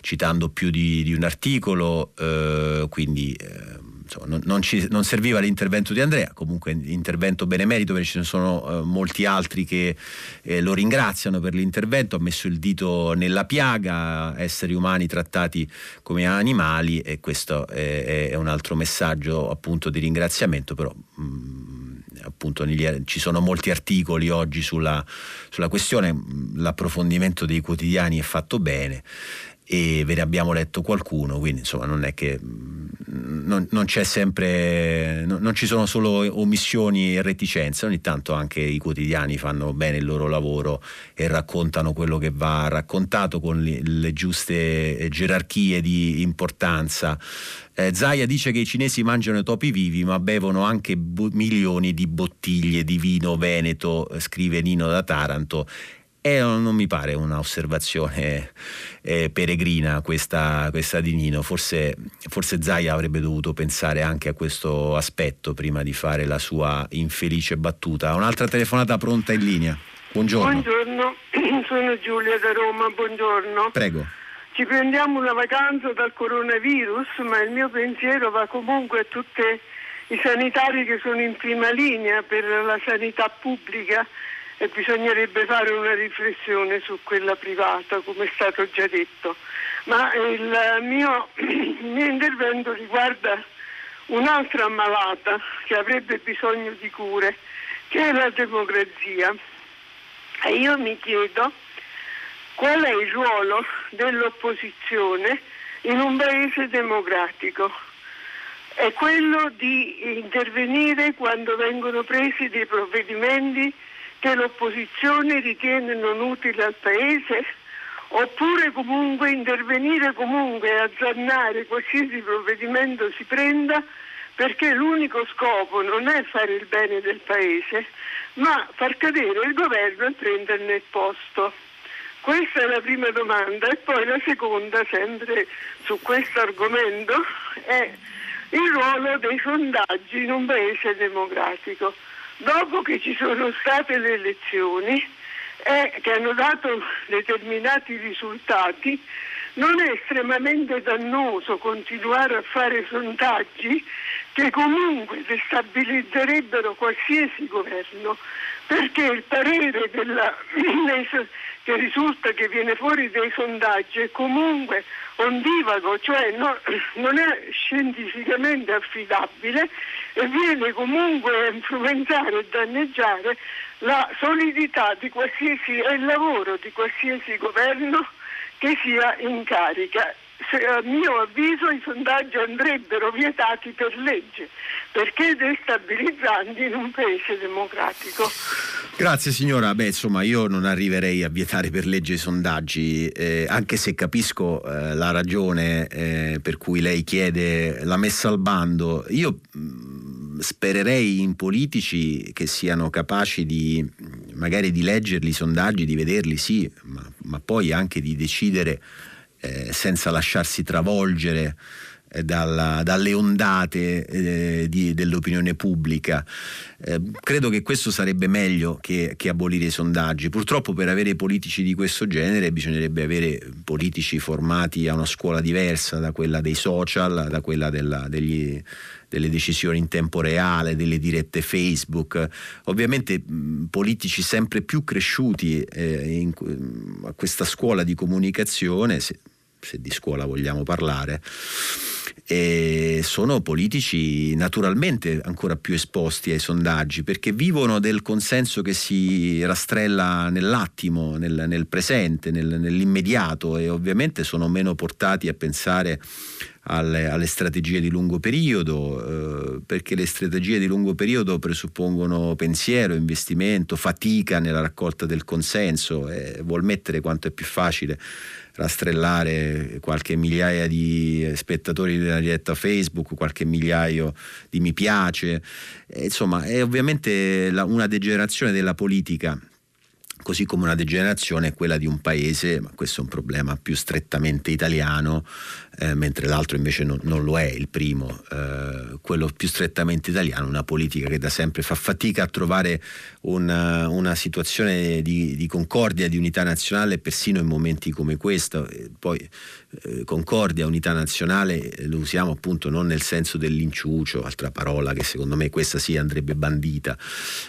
citando più di, di un articolo, eh, quindi eh, insomma, non, non, ci, non, serviva l'intervento di Andrea, comunque intervento benemerito perché ce ne sono eh, molti altri che eh, lo ringraziano per l'intervento, ha messo il dito nella piaga, esseri umani trattati come animali e questo è, è un altro messaggio appunto di ringraziamento, però mh, mm, appunto ci sono molti articoli oggi sulla, sulla questione, l'approfondimento dei quotidiani è fatto bene e ve ne abbiamo letto qualcuno, quindi insomma non è che non, non c'è sempre, non, non, ci sono solo omissioni e reticenze, ogni tanto anche i quotidiani fanno bene il loro lavoro e raccontano quello che va raccontato con le, le giuste gerarchie di importanza. Eh, Zaia dice che i cinesi mangiano i topi vivi ma bevono anche bo- milioni di bottiglie di vino veneto, scrive Nino da Taranto e non mi pare un'osservazione eh, peregrina questa, questa, di Nino, forse, forse Zaia avrebbe dovuto pensare anche a questo aspetto prima di fare la sua infelice battuta. Un'altra telefonata pronta in linea. Buongiorno. Buongiorno, sono Giulia da Roma, buongiorno. Prego. Ci prendiamo una vacanza dal coronavirus, ma il mio pensiero va comunque a tutti i sanitari che sono in prima linea per la sanità pubblica e bisognerebbe fare una riflessione su quella privata, come è stato già detto. Ma il mio, il mio intervento riguarda un'altra ammalata che avrebbe bisogno di cure, che è la democrazia. E io mi chiedo qual è il ruolo dell'opposizione in un paese democratico. È quello di intervenire quando vengono presi dei provvedimenti che l'opposizione ritiene non utile al Paese? Oppure comunque intervenire comunque e azzannare qualsiasi provvedimento si prenda perché l'unico scopo non è fare il bene del Paese ma far cadere il governo e prenderne il posto. Questa è la prima domanda. E poi la seconda, sempre su questo argomento, è il ruolo dei sondaggi in un paese democratico dopo che ci sono state le elezioni e che hanno dato determinati risultati, non è estremamente dannoso continuare a fare sondaggi che comunque destabilizzerebbero qualsiasi governo, perché il parere della, che risulta che viene fuori dai sondaggi è comunque ondivago, cioè no, non è scientificamente affidabile e viene comunque a influenzare e danneggiare la solidità di qualsiasi e il lavoro di qualsiasi governo che sia in carica. Se, a mio avviso i sondaggi andrebbero vietati per legge perché destabilizzanti in un paese democratico. Grazie signora, beh insomma io non arriverei a vietare per legge i sondaggi, eh, anche se capisco eh, la ragione eh, per cui lei chiede la messa al bando. Io mh, mm, spererei in politici che siano capaci di magari di leggerli i sondaggi, di vederli sì, ma, ma poi anche di decidere eh, senza lasciarsi travolgere dalla, dalle ondate eh, di, dell'opinione pubblica. Eh, credo che questo sarebbe meglio che, che, abolire i sondaggi. Purtroppo per avere politici di questo genere bisognerebbe avere politici formati a una scuola diversa da quella dei social, da quella della, degli, delle decisioni in tempo reale, delle dirette Facebook, ovviamente politici sempre più cresciuti eh, in, a questa scuola di comunicazione, se, se di scuola vogliamo parlare, e sono politici naturalmente ancora più esposti ai sondaggi perché vivono del consenso che si rastrella nell'attimo, nel, nel presente, nel, nell'immediato e ovviamente sono meno portati a pensare alle, alle strategie di lungo periodo, eh, perché le strategie di lungo periodo presuppongono pensiero, investimento, fatica nella raccolta del consenso e vuol mettere quanto è più facile rastrellare qualche migliaia di spettatori della diretta Facebook, qualche migliaio di mi piace, e, insomma è ovviamente la, una degenerazione della politica così come una degenerazione è quella di un paese, ma questo è un problema più strettamente italiano, eh, mentre l'altro invece non, non, lo è, il primo, eh, quello più strettamente italiano, una politica che da sempre fa fatica a trovare una, una situazione di, di, concordia, di unità nazionale, persino in momenti come questo. Poi eh, concordia, unità nazionale lo usiamo appunto non nel senso dell'inciucio, altra parola che secondo me questa sì andrebbe bandita,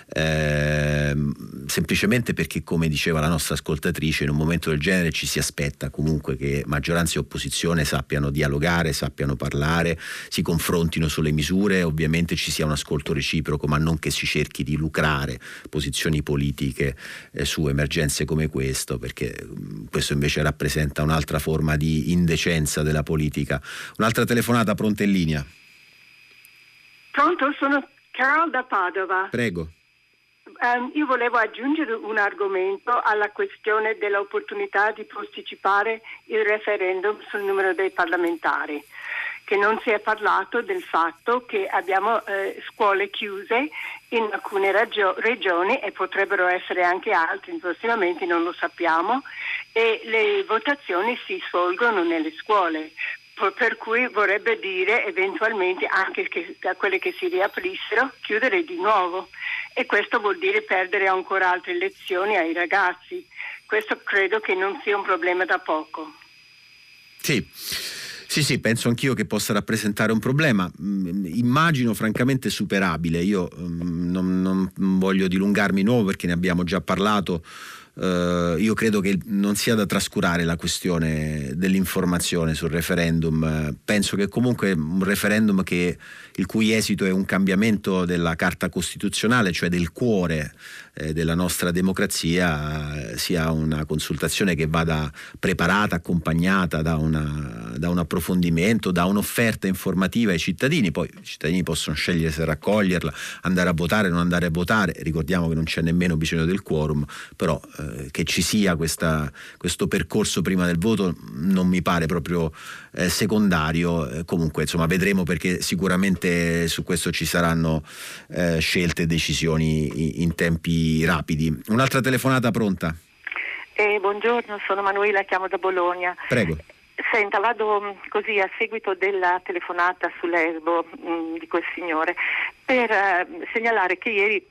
ehm, semplicemente perché come diceva la nostra ascoltatrice, in un momento del genere ci si aspetta comunque che maggioranza e opposizione sappiano dialogare, sappiano parlare, si confrontino sulle misure, ovviamente ci sia un ascolto reciproco, ma non che si cerchi di lucrare posizioni politiche eh, su emergenze come questo, perché mh, questo invece rappresenta un'altra forma di indecenza della politica. Un'altra telefonata pronta in linea. Pronto, sono Carol da Padova. Prego. Um, io volevo aggiungere un argomento alla questione dell'opportunità di posticipare il referendum sul numero dei parlamentari, che non si è parlato del fatto che abbiamo eh, scuole chiuse in alcune ragio- regioni e potrebbero essere anche altre prossimamente, non lo sappiamo, e le votazioni si svolgono nelle scuole per cui vorrebbe dire eventualmente anche che da quelle che si riaprissero chiudere di nuovo e questo vuol dire perdere ancora altre lezioni ai ragazzi. Questo credo che non sia un problema da poco. Sì. Sì, sì, penso anch'io che possa rappresentare un problema, mm, immagino francamente superabile, io mm, non, non voglio dilungarmi nuovo perché ne abbiamo già parlato Uh, io credo che non sia da trascurare la questione dell'informazione sul referendum. penso che comunque un referendum che, il cui esito è un cambiamento della Carta Costituzionale, cioè del cuore eh, della nostra democrazia, sia una consultazione che vada preparata, accompagnata da, una, da un approfondimento, da un'offerta informativa ai cittadini. Poi i cittadini possono scegliere se raccoglierla, andare a votare, non andare a votare. Ricordiamo che non c'è nemmeno bisogno del quorum, però eh, che ci sia questa, questo percorso prima del voto non mi pare proprio eh, secondario. Eh, comunque, insomma, vedremo perché sicuramente su questo ci saranno eh, scelte e decisioni in tempi rapidi. Un'altra telefonata pronta? Eh, buongiorno, sono Manuela, chiamo da Bologna. Prego. Senta, vado mm, così a seguito della telefonata su Lesbo mh, mm, di quel signore per eh, segnalare che ieri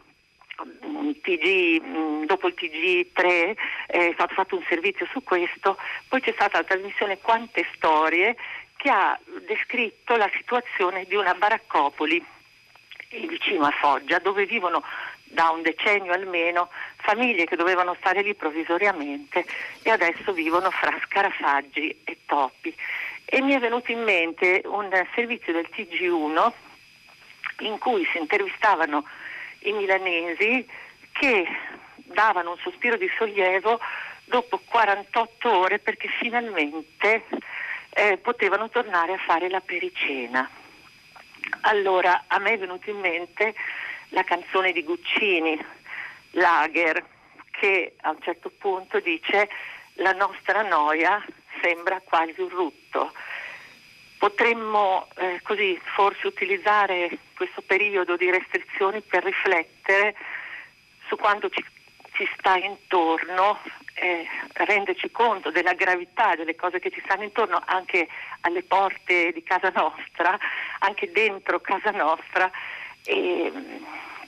TG, mm, dopo il TG3 è stato fatto un servizio su questo, poi c'è stata la trasmissione Quante Storie che ha descritto la situazione di una baraccopoli vicino a Foggia dove vivono da un decennio almeno famiglie che dovevano stare lì provvisoriamente e adesso vivono fra scarafaggi e topi. E mi è venuto in mente un servizio del TG1 in cui si intervistavano i milanesi che davano un sospiro di sollievo dopo 48 ore perché finalmente eh, potevano tornare a fare la pericena. Allora a me è venuto in mente la canzone di Guccini, Lager, che a un certo punto dice la nostra noia sembra quasi un rutto. Potremmo eh, così forse utilizzare questo periodo di restrizioni per riflettere su quanto ci, ci sta intorno, eh, renderci conto della gravità delle cose che ci stanno intorno anche alle porte di casa nostra, anche dentro casa nostra e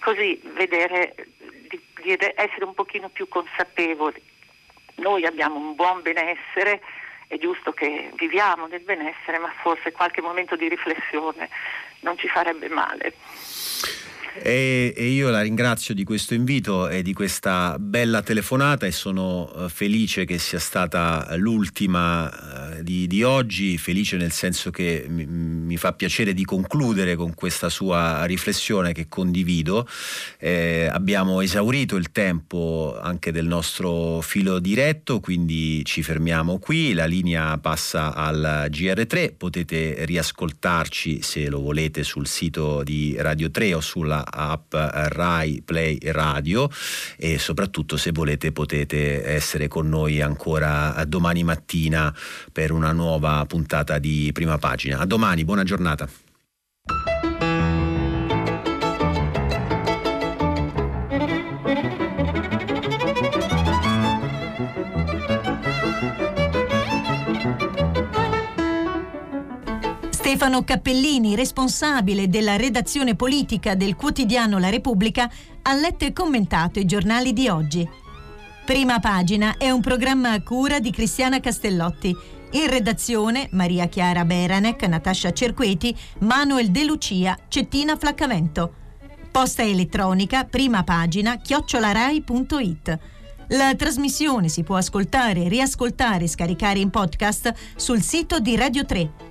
così vedere di, di essere un pochino più consapevoli. Noi abbiamo un buon benessere è giusto che viviamo nel benessere, ma forse qualche momento di riflessione non ci farebbe male. E, e, io la ringrazio di questo invito e di questa bella telefonata e sono uh, felice che sia stata l'ultima uh, di, di, oggi, felice nel senso che mi, mi, fa piacere di concludere con questa sua riflessione che condivido. Eh, abbiamo esaurito il tempo anche del nostro filo diretto, quindi ci fermiamo qui, la linea passa al GR3, potete riascoltarci se lo volete sul sito di Radio 3 o sulla app Rai Play Radio e soprattutto se volete potete essere con noi ancora domani mattina per una nuova puntata di prima pagina. A domani, buona giornata. Stefano Cappellini, responsabile della redazione politica del quotidiano La Repubblica, ha letto e commentato i giornali di oggi. Prima pagina è un programma a cura di Cristiana Castellotti. In redazione Maria Chiara Beranec, Natascia Cerqueti, Manuel De Lucia, Cettina Flaccamento. Posta elettronica, prima pagina, chiocciolarai.it. La trasmissione si può ascoltare, riascoltare e scaricare in podcast sul sito di Radio 3